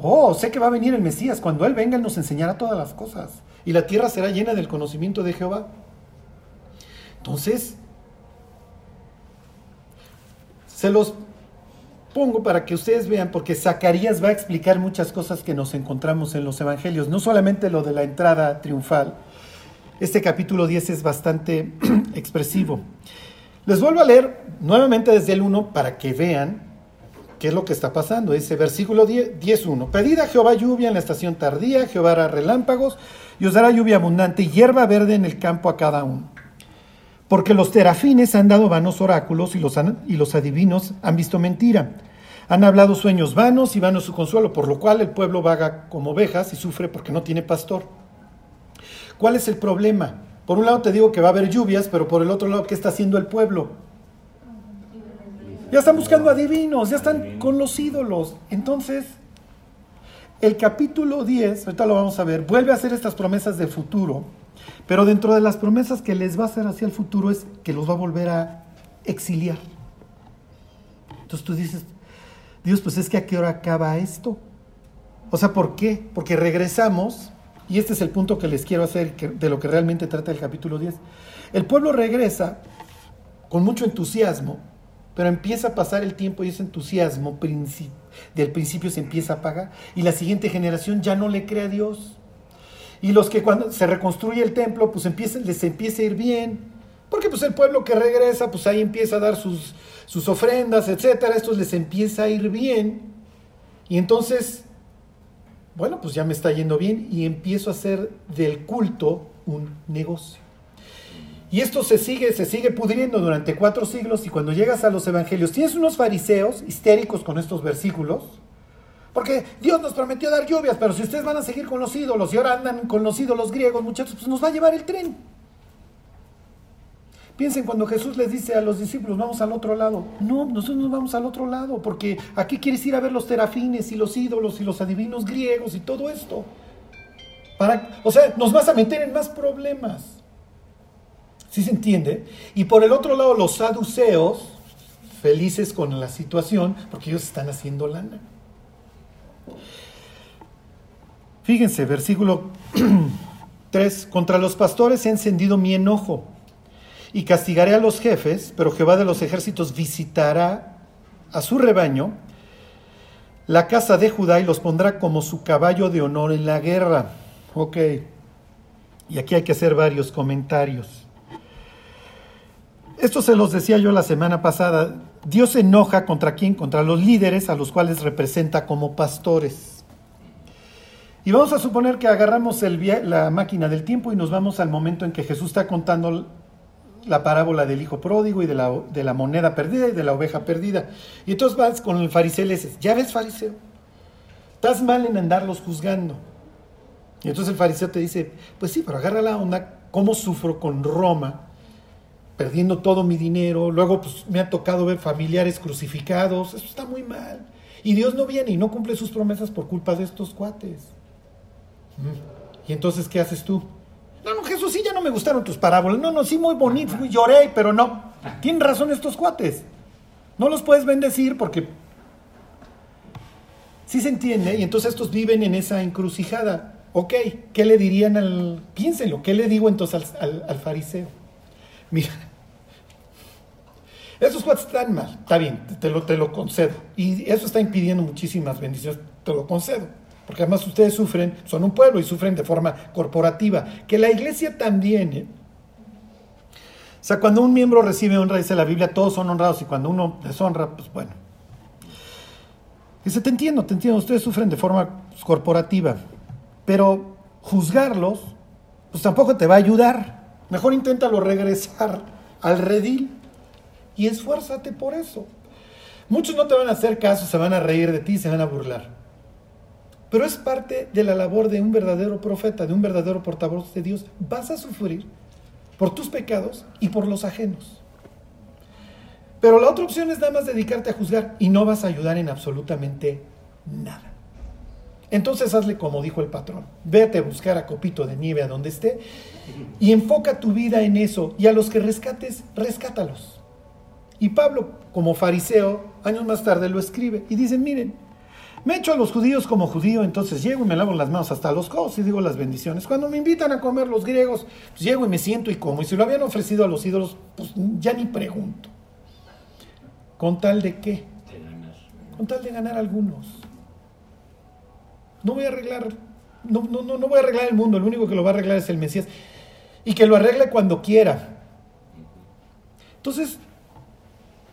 Speaker 1: Oh, sé que va a venir el Mesías. Cuando Él venga, Él nos enseñará todas las cosas. Y la tierra será llena del conocimiento de Jehová. Entonces, se los pongo para que ustedes vean, porque Zacarías va a explicar muchas cosas que nos encontramos en los evangelios, no solamente lo de la entrada triunfal. Este capítulo 10 es bastante (clears throat) expresivo. Les vuelvo a leer nuevamente desde el 1 para que vean qué es lo que está pasando. Dice versículo 10.1. Pedid a Jehová lluvia en la estación tardía, Jehová hará relámpagos y os dará lluvia abundante y hierba verde en el campo a cada uno. Porque los terafines han dado vanos oráculos y los, y los adivinos han visto mentira. Han hablado sueños vanos y vano su consuelo, por lo cual el pueblo vaga como ovejas y sufre porque no tiene pastor. ¿Cuál es el problema? Por un lado te digo que va a haber lluvias, pero por el otro lado, ¿qué está haciendo el pueblo? Ya están buscando adivinos, ya están con los ídolos. Entonces, el capítulo 10, ahorita lo vamos a ver, vuelve a hacer estas promesas de futuro pero dentro de las promesas que les va a hacer hacia el futuro es que los va a volver a exiliar. Entonces tú dices, Dios, pues es que a qué hora acaba esto. O sea, ¿por qué? Porque regresamos, y este es el punto que les quiero hacer de lo que realmente trata el capítulo 10. El pueblo regresa con mucho entusiasmo, pero empieza a pasar el tiempo y ese entusiasmo del principio se empieza a apagar y la siguiente generación ya no le cree a Dios. Y los que cuando se reconstruye el templo, pues les empieza a ir bien. Porque pues el pueblo que regresa, pues ahí empieza a dar sus, ofrendas, etcétera. Estos les empieza a ir bien. Y entonces, bueno, pues ya me está yendo bien y empiezo a hacer del culto un negocio. Y esto se sigue, se sigue pudriendo durante cuatro siglos y cuando llegas a los evangelios tienes unos fariseos histéricos con estos versículos, porque Dios nos prometió dar lluvias, pero si ustedes van a seguir con los ídolos y ahora andan con los ídolos griegos, muchachos, pues nos va a llevar el tren. Piensen cuando Jesús les dice a los discípulos, vamos al otro lado. No, nosotros nos vamos al otro lado, porque aquí quieres ir a ver los terafines y los ídolos y los adivinos griegos y todo esto. O sea, nos vas a meter en más problemas. ¿Sí se entiende? Y por el otro lado, los saduceos, felices con la situación, porque ellos están haciendo lana. Fíjense, versículo (clears throat) 3, contra los pastores he encendido mi enojo y castigaré a los jefes, pero Jehová de los ejércitos visitará a su rebaño, la casa de Judá, y los pondrá como su caballo de honor en la guerra. Ok, y aquí hay que hacer varios comentarios. Esto se los decía yo la semana pasada. Dios se enoja contra quién? Contra los líderes a los cuales representa como pastores. Y vamos a suponer que agarramos el, la máquina del tiempo y nos vamos al momento en que Jesús está contando la parábola del hijo pródigo y de la, moneda perdida y de la oveja perdida. Y entonces vas con el fariseo y dices, ya ves fariseo, estás mal en andarlos juzgando. Y entonces el fariseo te dice, pues sí, pero agarra la onda, ¿cómo sufro con Roma? Perdiendo todo mi dinero, luego pues, me ha tocado ver familiares crucificados, eso está muy mal. Y Dios no viene y no cumple sus promesas por culpa de estos cuates. ¿Y entonces qué haces tú? No, no, Jesús, sí, ya no me gustaron tus parábolas. No, no, sí, muy bonitos, muy lloré, pero no. Tienen razón estos cuates. No los puedes bendecir porque sí se entiende. Y entonces estos viven en esa encrucijada. Ok, ¿qué le dirían al... Piénsenlo, ¿qué le digo entonces al, al fariseo? Mira, esos cuates están mal, está bien, te lo, te lo concedo. Y eso está impidiendo muchísimas bendiciones, te lo concedo porque además ustedes sufren, son un pueblo y sufren de forma corporativa, que la iglesia también. ¿eh? O sea, cuando un miembro recibe honra, dice la Biblia, todos son honrados y cuando uno deshonra, pues bueno. Dice, te entiendo, te entiendo, ustedes sufren de forma corporativa, pero juzgarlos, pues tampoco te va a ayudar. Mejor inténtalo regresar al redil y esfuérzate por eso. Muchos no te van a hacer caso, se van a reír de ti, se van a burlar. pero es parte de la labor de un verdadero profeta, de un verdadero portavoz de Dios. Vas a sufrir por tus pecados y por los ajenos. Pero la otra opción es nada más dedicarte a juzgar y no vas a ayudar en absolutamente nada. Entonces hazle como dijo el patrón, vete a buscar a Copito de Nieve a donde esté y enfoca tu vida en eso y a los que rescates, rescátalos. Y Pablo, como fariseo, años más tarde lo escribe y dice, miren, me echo a los judíos como judío, entonces llego y me lavo las manos hasta los codos y digo las bendiciones. Cuando me invitan a comer los griegos, pues llego y me siento y como. Y si lo habían ofrecido a los ídolos, pues ya ni pregunto. ¿Con tal de qué? Con tal de ganar algunos. No voy a arreglar, no, no, no, no voy a arreglar el mundo, el único que lo va a arreglar es el Mesías. Y que lo arregle cuando quiera. Entonces,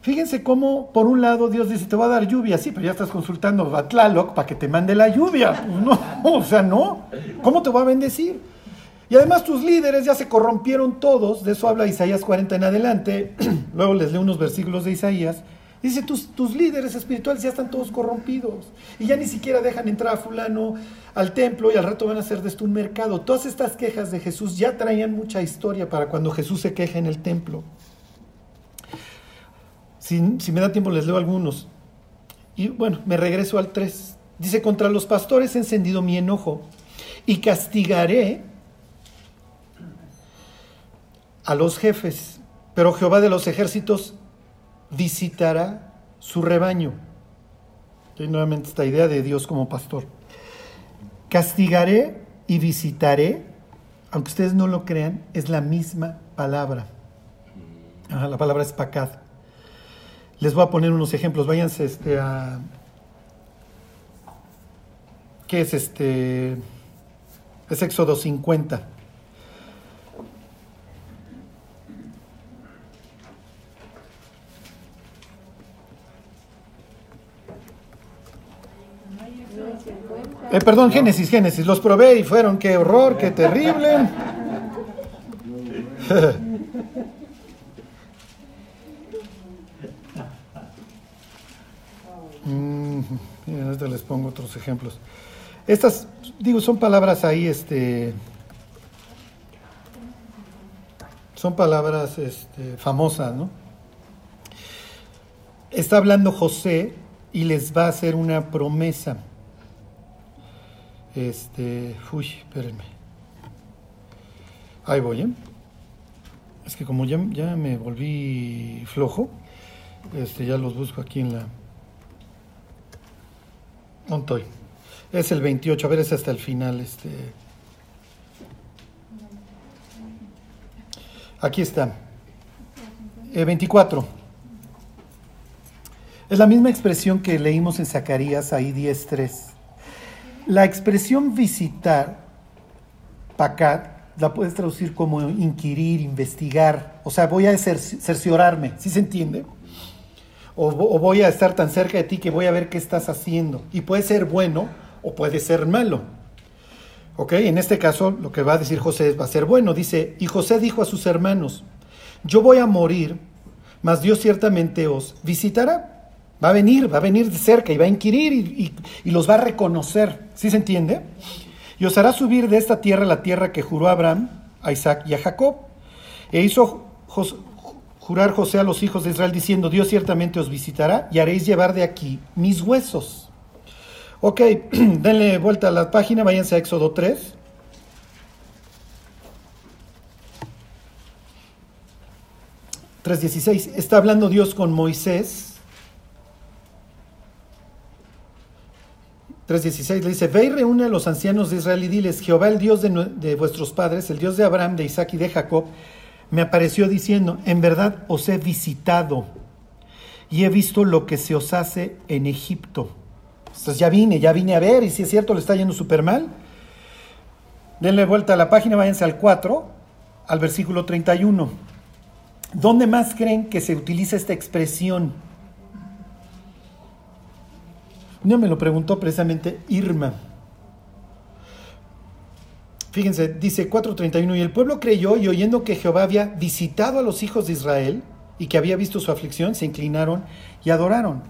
Speaker 1: fíjense cómo, por un lado, Dios dice, te va a dar lluvia, sí, pero ya estás consultando a Tlaloc para que te mande la lluvia. (laughs) No, o sea, no. ¿Cómo te va a bendecir? Y además tus líderes ya se corrompieron todos, de eso habla Isaías 40 en adelante, (clears throat) luego les leo unos versículos de Isaías, Dice, tus, tus líderes espirituales ya están todos corrompidos y ya ni siquiera dejan entrar a fulano al templo y al rato van a hacer de esto un mercado. Todas estas quejas de Jesús ya traían mucha historia para cuando Jesús se queja en el templo. Si, si me da tiempo les leo algunos. Y bueno, me regreso al 3. Dice, contra los pastores he encendido mi enojo y castigaré a los jefes, pero Jehová de los ejércitos visitará su rebaño. Y nuevamente esta idea de Dios como pastor. Castigaré y visitaré, aunque ustedes no lo crean, es la misma palabra. La palabra es pacad. Les voy a poner unos ejemplos. Váyanse este, a. ¿Qué es este? Es Éxodo 50. Eh, perdón, Génesis, Génesis. Los probé y fueron, qué horror, qué terrible. (laughs) Mm, ahorita les pongo otros ejemplos. Estas, digo, son palabras ahí, este, son palabras este, famosas, ¿no? Está hablando José y les va a hacer una promesa. Este, uy, espérenme. Ahí voy, ¿eh? Es que como ya, ya me volví flojo, este, ya los busco aquí en la... ¿Dónde estoy? Es el 28, a ver, es hasta el final, este... Aquí está. Eh, 24. Es la misma expresión que leímos en Zacarías ahí 10.3. La expresión visitar, pacat, la puedes traducir como inquirir, investigar. O sea, voy a cerciorarme, ¿sí se entiende? O, o, voy a estar tan cerca de ti que voy a ver qué estás haciendo. Y puede ser bueno o puede ser malo. ¿Ok? En este caso, lo que va a decir José va a ser bueno. Dice, y José dijo a sus hermanos, yo voy a morir, mas Dios ciertamente os visitará. Va a venir, va a venir de cerca y va a inquirir y, los va a reconocer. ¿Sí se entiende? Y os hará subir de esta tierra la tierra que juró a Abraham, a Isaac y a Jacob. E hizo jurar José a los hijos de Israel diciendo, Dios ciertamente os visitará y haréis llevar de aquí mis huesos. Ok, (clears throat) denle vuelta a la página, váyanse a Éxodo 3. ...3.16... Está hablando Dios con Moisés 3.16 le dice, ve y reúne a los ancianos de Israel y diles, Jehová el Dios de, de, vuestros padres, el Dios de Abraham, de Isaac y de Jacob, me apareció diciendo, en verdad os he visitado y he visto lo que se os hace en Egipto. Entonces ya vine, ya vine a ver y si es cierto le está yendo súper mal. Denle vuelta a la página, váyanse al 4, al versículo 31. ¿Dónde más creen que se utiliza esta expresión? No me lo preguntó precisamente Irma. Fíjense, dice 4.31, y el pueblo creyó y oyendo que Jehová había visitado a los hijos de Israel y que había visto su aflicción, se inclinaron y adoraron.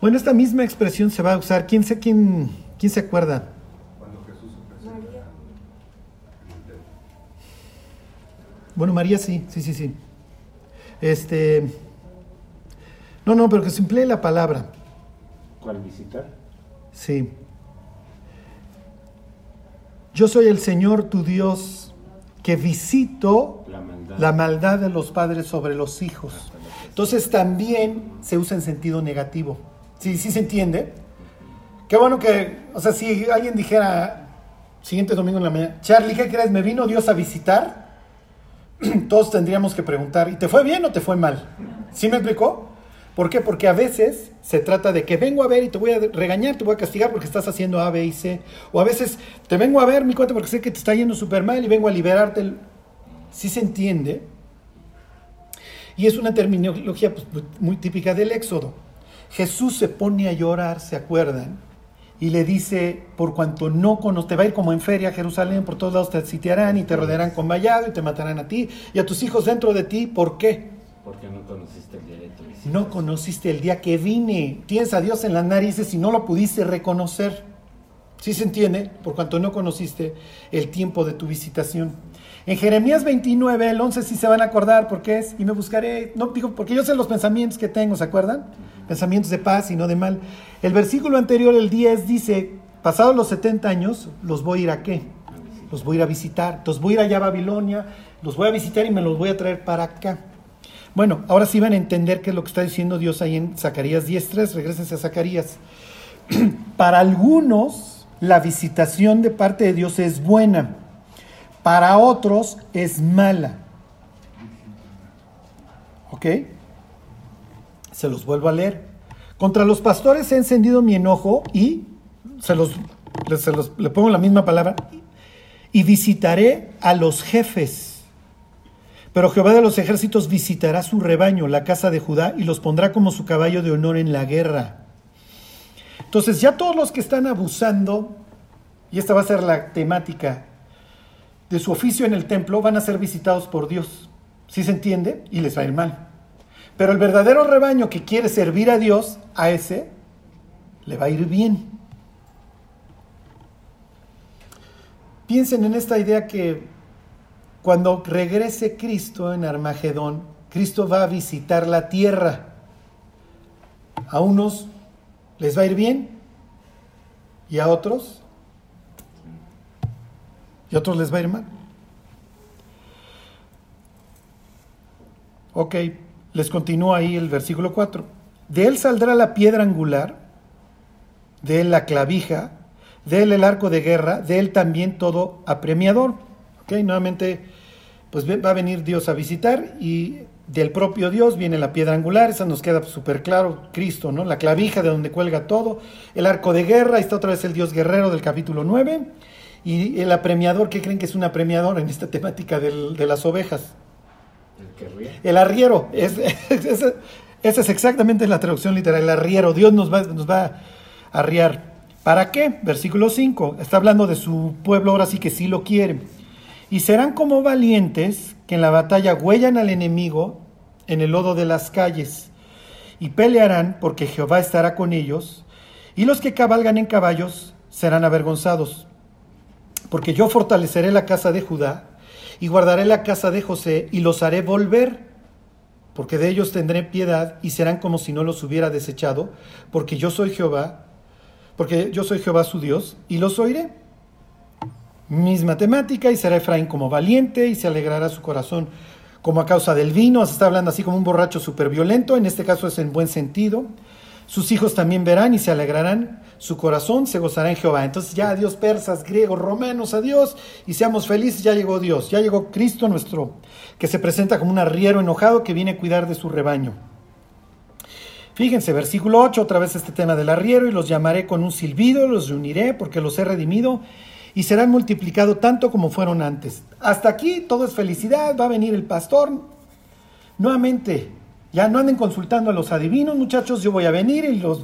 Speaker 1: Bueno, esta misma expresión se va a usar, ¿quién, quién ¿Quién se acuerda?
Speaker 6: Cuando Jesús
Speaker 4: María.
Speaker 1: Bueno, María sí, sí, sí, sí. Este. No, no, pero que se emplee la palabra.
Speaker 2: ¿Cuál visitar?
Speaker 1: Sí. Yo soy el Señor tu Dios que visito
Speaker 2: La maldad.
Speaker 1: la maldad de los padres sobre los hijos. Entonces también se usa en sentido negativo. ¿Sí, sí se entiende? Qué bueno que, o sea, si alguien dijera, siguiente domingo en la mañana, Charlie, ¿qué crees? ¿Me vino Dios a visitar? (clears throat) Todos tendríamos que preguntar, ¿y te fue bien o te fue mal? ¿Sí me explicó? ¿Por qué? Porque a veces se trata de que vengo a ver y te voy a regañar, te voy a castigar porque estás haciendo A, B y C. O a veces te vengo a ver, mi cuenta, porque sé que te está yendo súper mal y vengo a liberarte. el- ¿Sí se entiende? Y es una terminología pues, muy típica del Éxodo. Jesús se pone a llorar, ¿se acuerdan? Y le dice, por cuanto no conoces, te va a ir como en feria a Jerusalén, por todos lados te sitiarán y te rodearán con vallado y te matarán a ti y a tus hijos dentro de ti. ¿Por qué?
Speaker 2: Porque no conociste el día de tu visita.
Speaker 1: No conociste el día que vine. Tienes a Dios en las narices y no lo pudiste reconocer. ¿Sí se entiende? Por cuanto no conociste el tiempo de tu visitación. En Jeremías 29, el 11 sí se van a acordar porque es, y me buscaré, no digo, porque yo sé los pensamientos que tengo, ¿se acuerdan? Pensamientos de paz y no de mal. El versículo anterior, el 10, dice, pasados los 70 años, los voy a ir a qué? Los voy a ir a visitar. Los voy a ir allá a Babilonia, los voy a visitar y me los voy a traer para acá. Bueno, ahora sí van a entender qué es lo que está diciendo Dios ahí en Zacarías 10.3. Regrésense a Zacarías. (clears throat) Para algunos, la visitación de parte de Dios es buena. Para otros es mala. ¿Ok? Se los vuelvo a leer. Contra los pastores he encendido mi enojo y, se los, se los- le pongo la misma palabra, y visitaré a los jefes. Pero Jehová de los ejércitos visitará su rebaño, la casa de Judá, y los pondrá como su caballo de honor en la guerra. Entonces ya todos los que están abusando, y esta va a ser la temática de su oficio en el templo, van a ser visitados por Dios. ¿Sí se entiende? Y les va a ir mal. Pero el verdadero rebaño que quiere servir a Dios, a ese le va a ir bien. Piensen en esta idea que cuando regrese Cristo en Armagedón, Cristo va a visitar la tierra. A unos les va a ir bien y a otros y a otros les va a ir mal. Ok, les continúa ahí el versículo 4. De él saldrá la piedra angular, de él la clavija, de él el arco de guerra, de él también todo apremiador. Ok, nuevamente, pues va a venir Dios a visitar y del propio Dios viene la piedra angular, esa nos queda súper claro, Cristo, ¿no? La clavija de donde cuelga todo, el arco de guerra, ahí está otra vez el Dios guerrero del capítulo 9, y el apremiador, ¿qué creen que es un apremiador en esta temática del- de las ovejas?
Speaker 2: El.
Speaker 1: El arriero, es, es- es- esa es exactamente la traducción literal, el arriero, Dios nos va, nos va a arriar. ¿Para qué? Versículo 5, está hablando de su pueblo, ahora sí que sí lo quiere. Y serán como valientes que en la batalla huellan al enemigo en el lodo de las calles, y pelearán porque Jehová estará con ellos, y los que cabalgan en caballos serán avergonzados porque yo fortaleceré la casa de Judá y guardaré la casa de José y los haré volver, porque de ellos tendré piedad y serán como si no los hubiera desechado, porque yo soy Jehová, porque yo soy Jehová su Dios y los oiré. Misma temática y será Efraín como valiente y se alegrará su corazón como a causa del vino, se está hablando así como un borracho súper violento, en este caso es en buen sentido. Sus hijos también verán y se alegrarán, su corazón se gozará en Jehová. Entonces ya adiós persas, griegos, romanos, adiós y seamos felices, ya llegó Dios, ya llegó Cristo nuestro, que se presenta como un arriero enojado que viene a cuidar de su rebaño. Fíjense, versículo 8, otra vez este tema del arriero, y los llamaré con un silbido, los reuniré porque los he redimido y serán multiplicados tanto como fueron antes. Hasta aquí todo es felicidad, va a venir el pastor. Nuevamente, ya no anden consultando a los adivinos, muchachos, yo voy a venir y los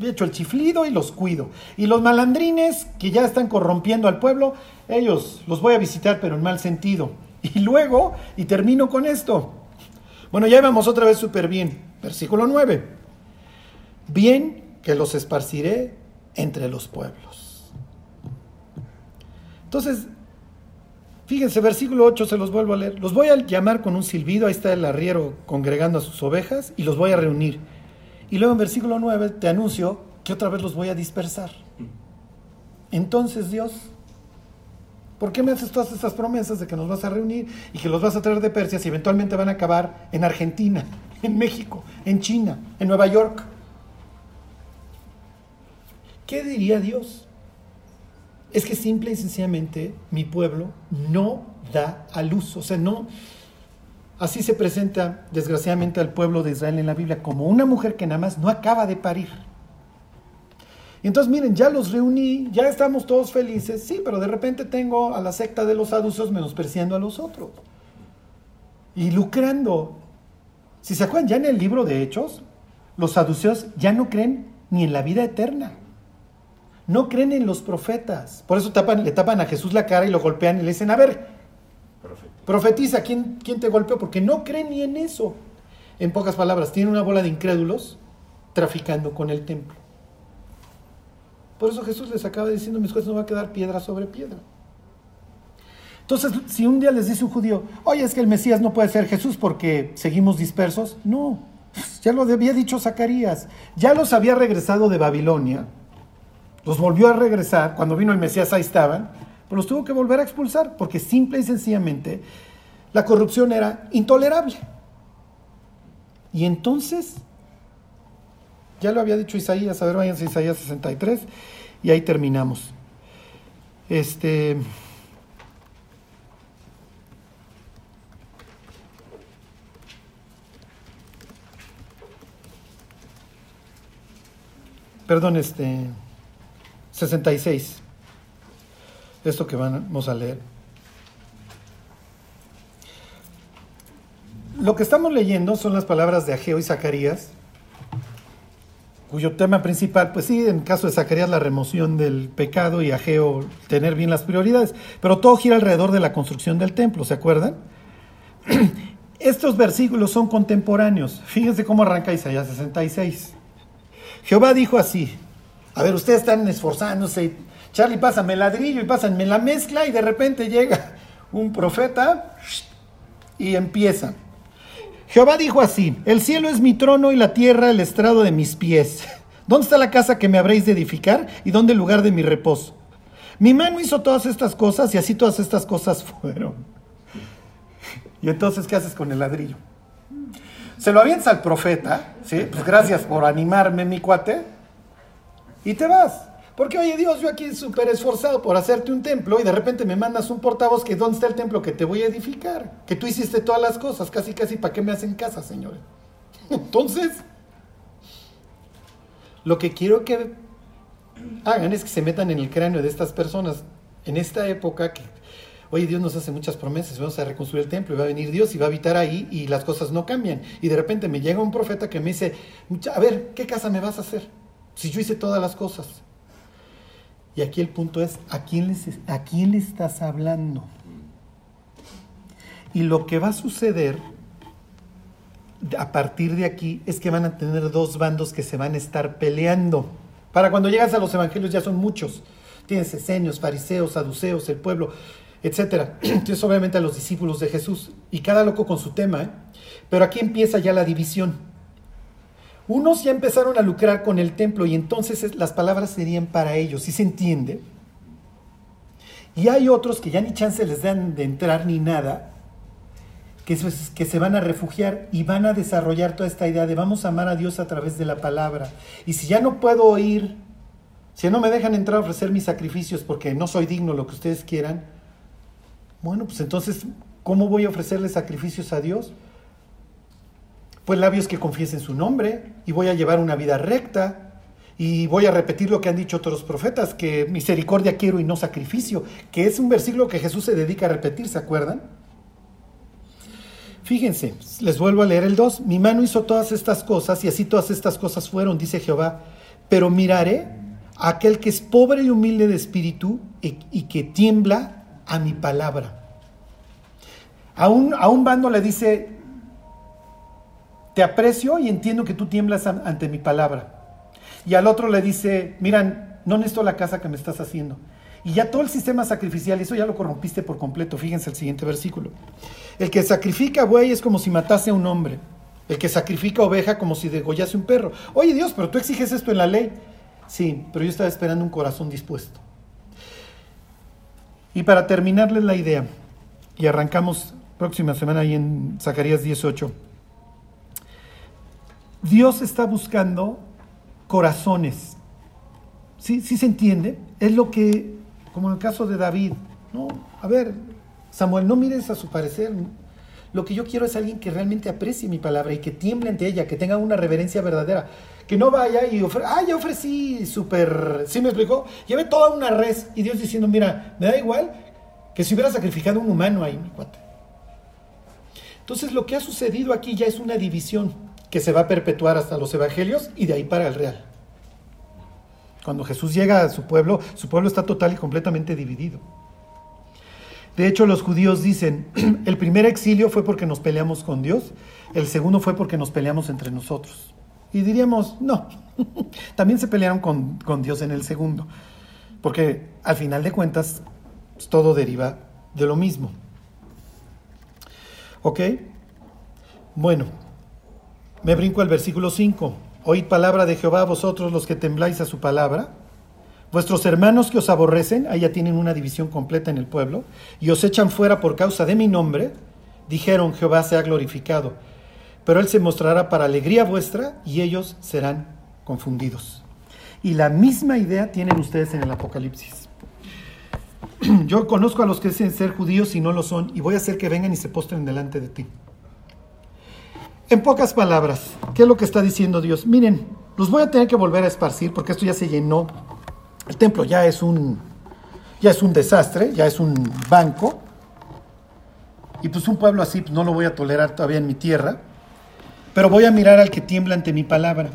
Speaker 1: he hecho el chiflido y los cuido. Y los malandrines que ya están corrompiendo al pueblo, ellos los voy a visitar, pero en mal sentido. Y luego, y termino con esto. Bueno, ya vamos otra vez súper bien. Versículo 9. Bien que los esparciré entre los pueblos. Entonces, fíjense, versículo 8 se los vuelvo a leer. Los voy a llamar con un silbido, ahí está el arriero congregando a sus ovejas, y los voy a reunir. Y luego en versículo 9 te anuncio que otra vez los voy a dispersar. Entonces Dios, ¿por qué me haces todas estas promesas de que nos vas a reunir y que los vas a traer de Persia si eventualmente van a acabar en Argentina, (laughs) en México, en China, en Nueva York? ¿Qué diría Dios? Es que simple y sencillamente mi pueblo no da a luz, o sea, no, Así se presenta desgraciadamente al pueblo de Israel en la Biblia, como una mujer que nada más no acaba de parir. Y entonces miren, ya los reuní, ya estamos todos felices, sí, pero de repente tengo a la secta de los saduceos menospreciando a los otros y lucrando. Si se acuerdan, ya en el libro de Hechos, los saduceos ya no creen ni en la vida eterna. No creen en los profetas. Por eso tapan, le tapan a Jesús la cara y lo golpean y le dicen, a ver, Profetiza, ¿quién, ¿quién te golpeó? Porque no creen ni en eso. En pocas palabras, tiene una bola de incrédulos traficando con el templo. Por eso Jesús les acaba diciendo, mis jueces no va a quedar piedra sobre piedra. Entonces, si un día les dice un judío, oye, es que el Mesías no puede ser Jesús porque seguimos dispersos, no, ya lo había dicho Zacarías, ya los había regresado de Babilonia, los volvió a regresar, cuando vino el Mesías ahí estaban, pero los tuvo que volver a expulsar porque simple y sencillamente la corrupción era intolerable. Y entonces, ya lo había dicho Isaías, a ver, váyanse a Isaías 63 y ahí terminamos. Este. Perdón, este. 66 esto que vamos a leer. Lo que estamos leyendo son las palabras de Ageo y Zacarías, cuyo tema principal, pues sí, en caso de Zacarías la remoción del pecado y Ageo tener bien las prioridades, pero todo gira alrededor de la construcción del templo, ¿se acuerdan? (clears throat) Estos versículos son contemporáneos. Fíjense cómo arranca Isaías 66. Jehová dijo así, a ver, ustedes están esforzándose Charlie, pásame el ladrillo y pásenme la mezcla y de repente llega un profeta y empieza. Jehová dijo así, el cielo es mi trono y la tierra el estrado de mis pies. ¿Dónde está la casa que me habréis de edificar y dónde el lugar de mi reposo? Mi mano hizo todas estas cosas y así todas estas cosas fueron. Y entonces, ¿qué haces con el ladrillo? Se lo avientas al profeta, ¿sí? Pues gracias por animarme, mi cuate, y te vas. Porque, oye Dios, yo aquí súper esforzado por hacerte un templo y de repente me mandas un portavoz que ¿dónde está el templo que te voy a edificar? Que tú hiciste todas las cosas, casi casi, ¿para qué me hacen casa, señores? (laughs) Entonces, lo que quiero que hagan es que se metan en el cráneo de estas personas en esta época que, oye, Dios nos hace muchas promesas, vamos a reconstruir el templo y va a venir Dios y va a habitar ahí y las cosas no cambian. Y de repente me llega un profeta que me dice, a ver, ¿qué casa me vas a hacer? Si yo hice todas las cosas. Y aquí el punto es, ¿a quién, ¿a quién le estás hablando? Y lo que va a suceder a partir de aquí es que van a tener dos bandos que se van a estar peleando. Para cuando llegas a los evangelios ya son muchos. Tienes esenios, fariseos, saduceos, el pueblo, etc. Tienes (clears throat) obviamente a los discípulos de Jesús y cada loco con su tema. ¿eh? Pero aquí empieza ya la división. Unos ya empezaron a lucrar con el templo y entonces las palabras serían para ellos, ¿sí se entiende? Y hay otros que ya ni chance les dan de entrar ni nada, que, que se van a refugiar y van a desarrollar toda esta idea de vamos a amar a Dios a través de la palabra. Y si ya no puedo oír, si no me dejan entrar a ofrecer mis sacrificios porque no soy digno lo que ustedes quieran, bueno, pues entonces, ¿cómo voy a ofrecerle sacrificios a Dios? Pues labios que confiesen su nombre y voy a llevar una vida recta y voy a repetir lo que han dicho otros profetas, que misericordia quiero y no sacrificio, que es un versículo que Jesús se dedica a repetir, ¿se acuerdan? Fíjense, les vuelvo a leer el 2, mi mano hizo todas estas cosas y así todas estas cosas fueron, dice Jehová, pero miraré a aquel que es pobre y humilde de espíritu y, y que tiembla a mi palabra. A un, a un bando le dice, te aprecio y entiendo que tú tiemblas ante mi palabra. Y al otro le dice, miran, no necesito la casa que me estás haciendo. Y ya todo el sistema sacrificial, eso ya lo corrompiste por completo. Fíjense el siguiente versículo. El que sacrifica buey es como si matase a un hombre. El que sacrifica oveja como si degollase un perro. Oye Dios, pero tú exiges esto en la ley. Sí, pero yo estaba esperando un corazón dispuesto. Y para terminarles la idea, y arrancamos próxima semana ahí en Zacarías 18, Dios está buscando corazones. ¿Sí, ¿Sí se entiende? Es lo que, como en el caso de David, ¿no? A ver, Samuel, no mires a su parecer. Lo que yo quiero es alguien que realmente aprecie mi palabra y que tiemble ante ella, que tenga una reverencia verdadera. Que no vaya y ofre ah, ya ofrecí súper, ¿sí me explicó? Llevé toda una res y Dios diciendo, mira, me da igual que si hubiera sacrificado un humano ahí, mi cuate. Entonces lo que ha sucedido aquí ya es una división que se va a perpetuar hasta los evangelios y de ahí para el real. Cuando Jesús llega a su pueblo, su pueblo está total y completamente dividido. De hecho, los judíos dicen, (clears throat) el primer exilio fue porque nos peleamos con Dios, el segundo fue porque nos peleamos entre nosotros. Y diríamos, no, (laughs) también se pelearon con, con Dios en el segundo, porque al final de cuentas todo deriva de lo mismo. ¿Ok? Bueno, me brinco al versículo 5. Oíd palabra de Jehová vosotros los que tembláis a su palabra. Vuestros hermanos que os aborrecen, ahí ya tienen una división completa en el pueblo, y os echan fuera por causa de mi nombre, dijeron Jehová sea glorificado. Pero él se mostrará para alegría vuestra y ellos serán confundidos. Y la misma idea tienen ustedes en el Apocalipsis. (clears throat) Yo conozco a los que dicen ser judíos y no lo son, y voy a hacer que vengan y se postren delante de ti. En pocas palabras, ¿qué es lo que está diciendo Dios? Miren, los voy a tener que volver a esparcir porque esto ya se llenó. El templo ya es un, ya es un desastre, ya es un banco. Y pues un pueblo así pues no lo voy a tolerar todavía en mi tierra. Pero voy a mirar al que tiembla ante mi palabra.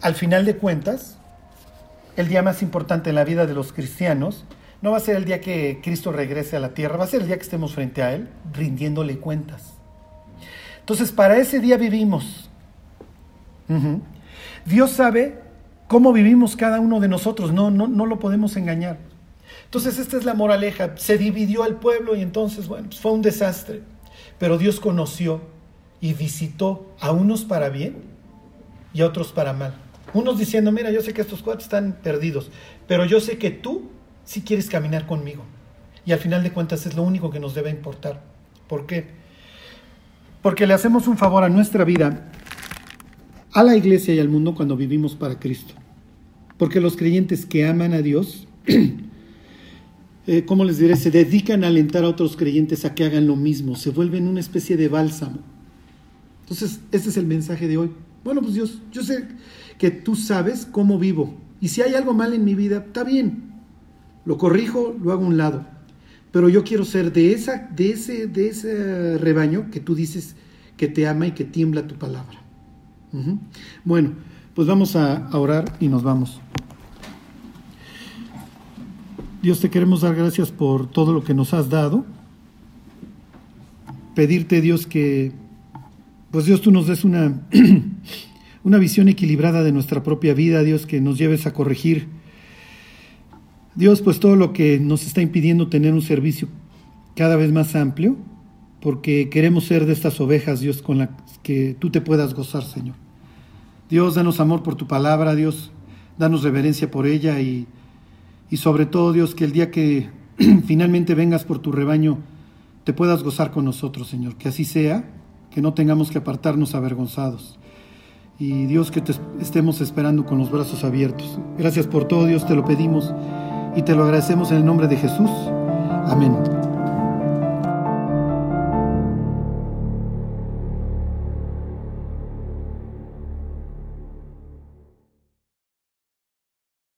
Speaker 1: Al final de cuentas, el día más importante en la vida de los cristianos no va a ser el día que Cristo regrese a la tierra, va a ser el día que estemos frente a Él rindiéndole cuentas. Entonces, para ese día vivimos. Dios sabe cómo vivimos cada uno de nosotros, no, no, no lo podemos engañar. Entonces, esta es la moraleja. Se dividió el pueblo y entonces, bueno, pues fue un desastre. Pero Dios conoció y visitó a unos para bien y a otros para mal. Unos diciendo, mira, yo sé que estos cuatro están perdidos, pero yo sé que tú sí quieres caminar conmigo. Y al final de cuentas es lo único que nos debe importar. ¿Por qué? Porque le hacemos un favor a nuestra vida, a la iglesia y al mundo cuando vivimos para Cristo. Porque los creyentes que aman a Dios, (clears throat) eh, ¿cómo les diré? Se dedican a alentar a otros creyentes a que hagan lo mismo, se vuelven una especie de bálsamo. Entonces, ese es el mensaje de hoy. Bueno, pues Dios, yo sé que tú sabes cómo vivo. Y si hay algo mal en mi vida, está bien. Lo corrijo, lo hago a un lado pero yo quiero ser de, esa, de, ese, de ese rebaño que tú dices que te ama y que tiembla tu palabra. Bueno, pues vamos a, orar y nos vamos. Dios, te queremos dar gracias por todo lo que nos has dado. Pedirte, Dios, que, pues Dios, tú nos des una, (clears throat) una visión equilibrada de nuestra propia vida, Dios, que nos lleves a corregir Dios, pues todo lo que nos está impidiendo tener un servicio cada vez más amplio, porque queremos ser de estas ovejas, Dios, con las que tú te puedas gozar, Señor. Dios, danos amor por tu palabra, Dios, danos reverencia por ella y, y sobre todo, Dios, que el día que (clears throat) finalmente vengas por tu rebaño, te puedas gozar con nosotros, Señor. Que así sea, que no tengamos que apartarnos avergonzados. Y Dios, que te estemos esperando con los brazos abiertos. Gracias por todo, Dios, te lo pedimos y te lo agradecemos en el nombre de Jesús. Amén.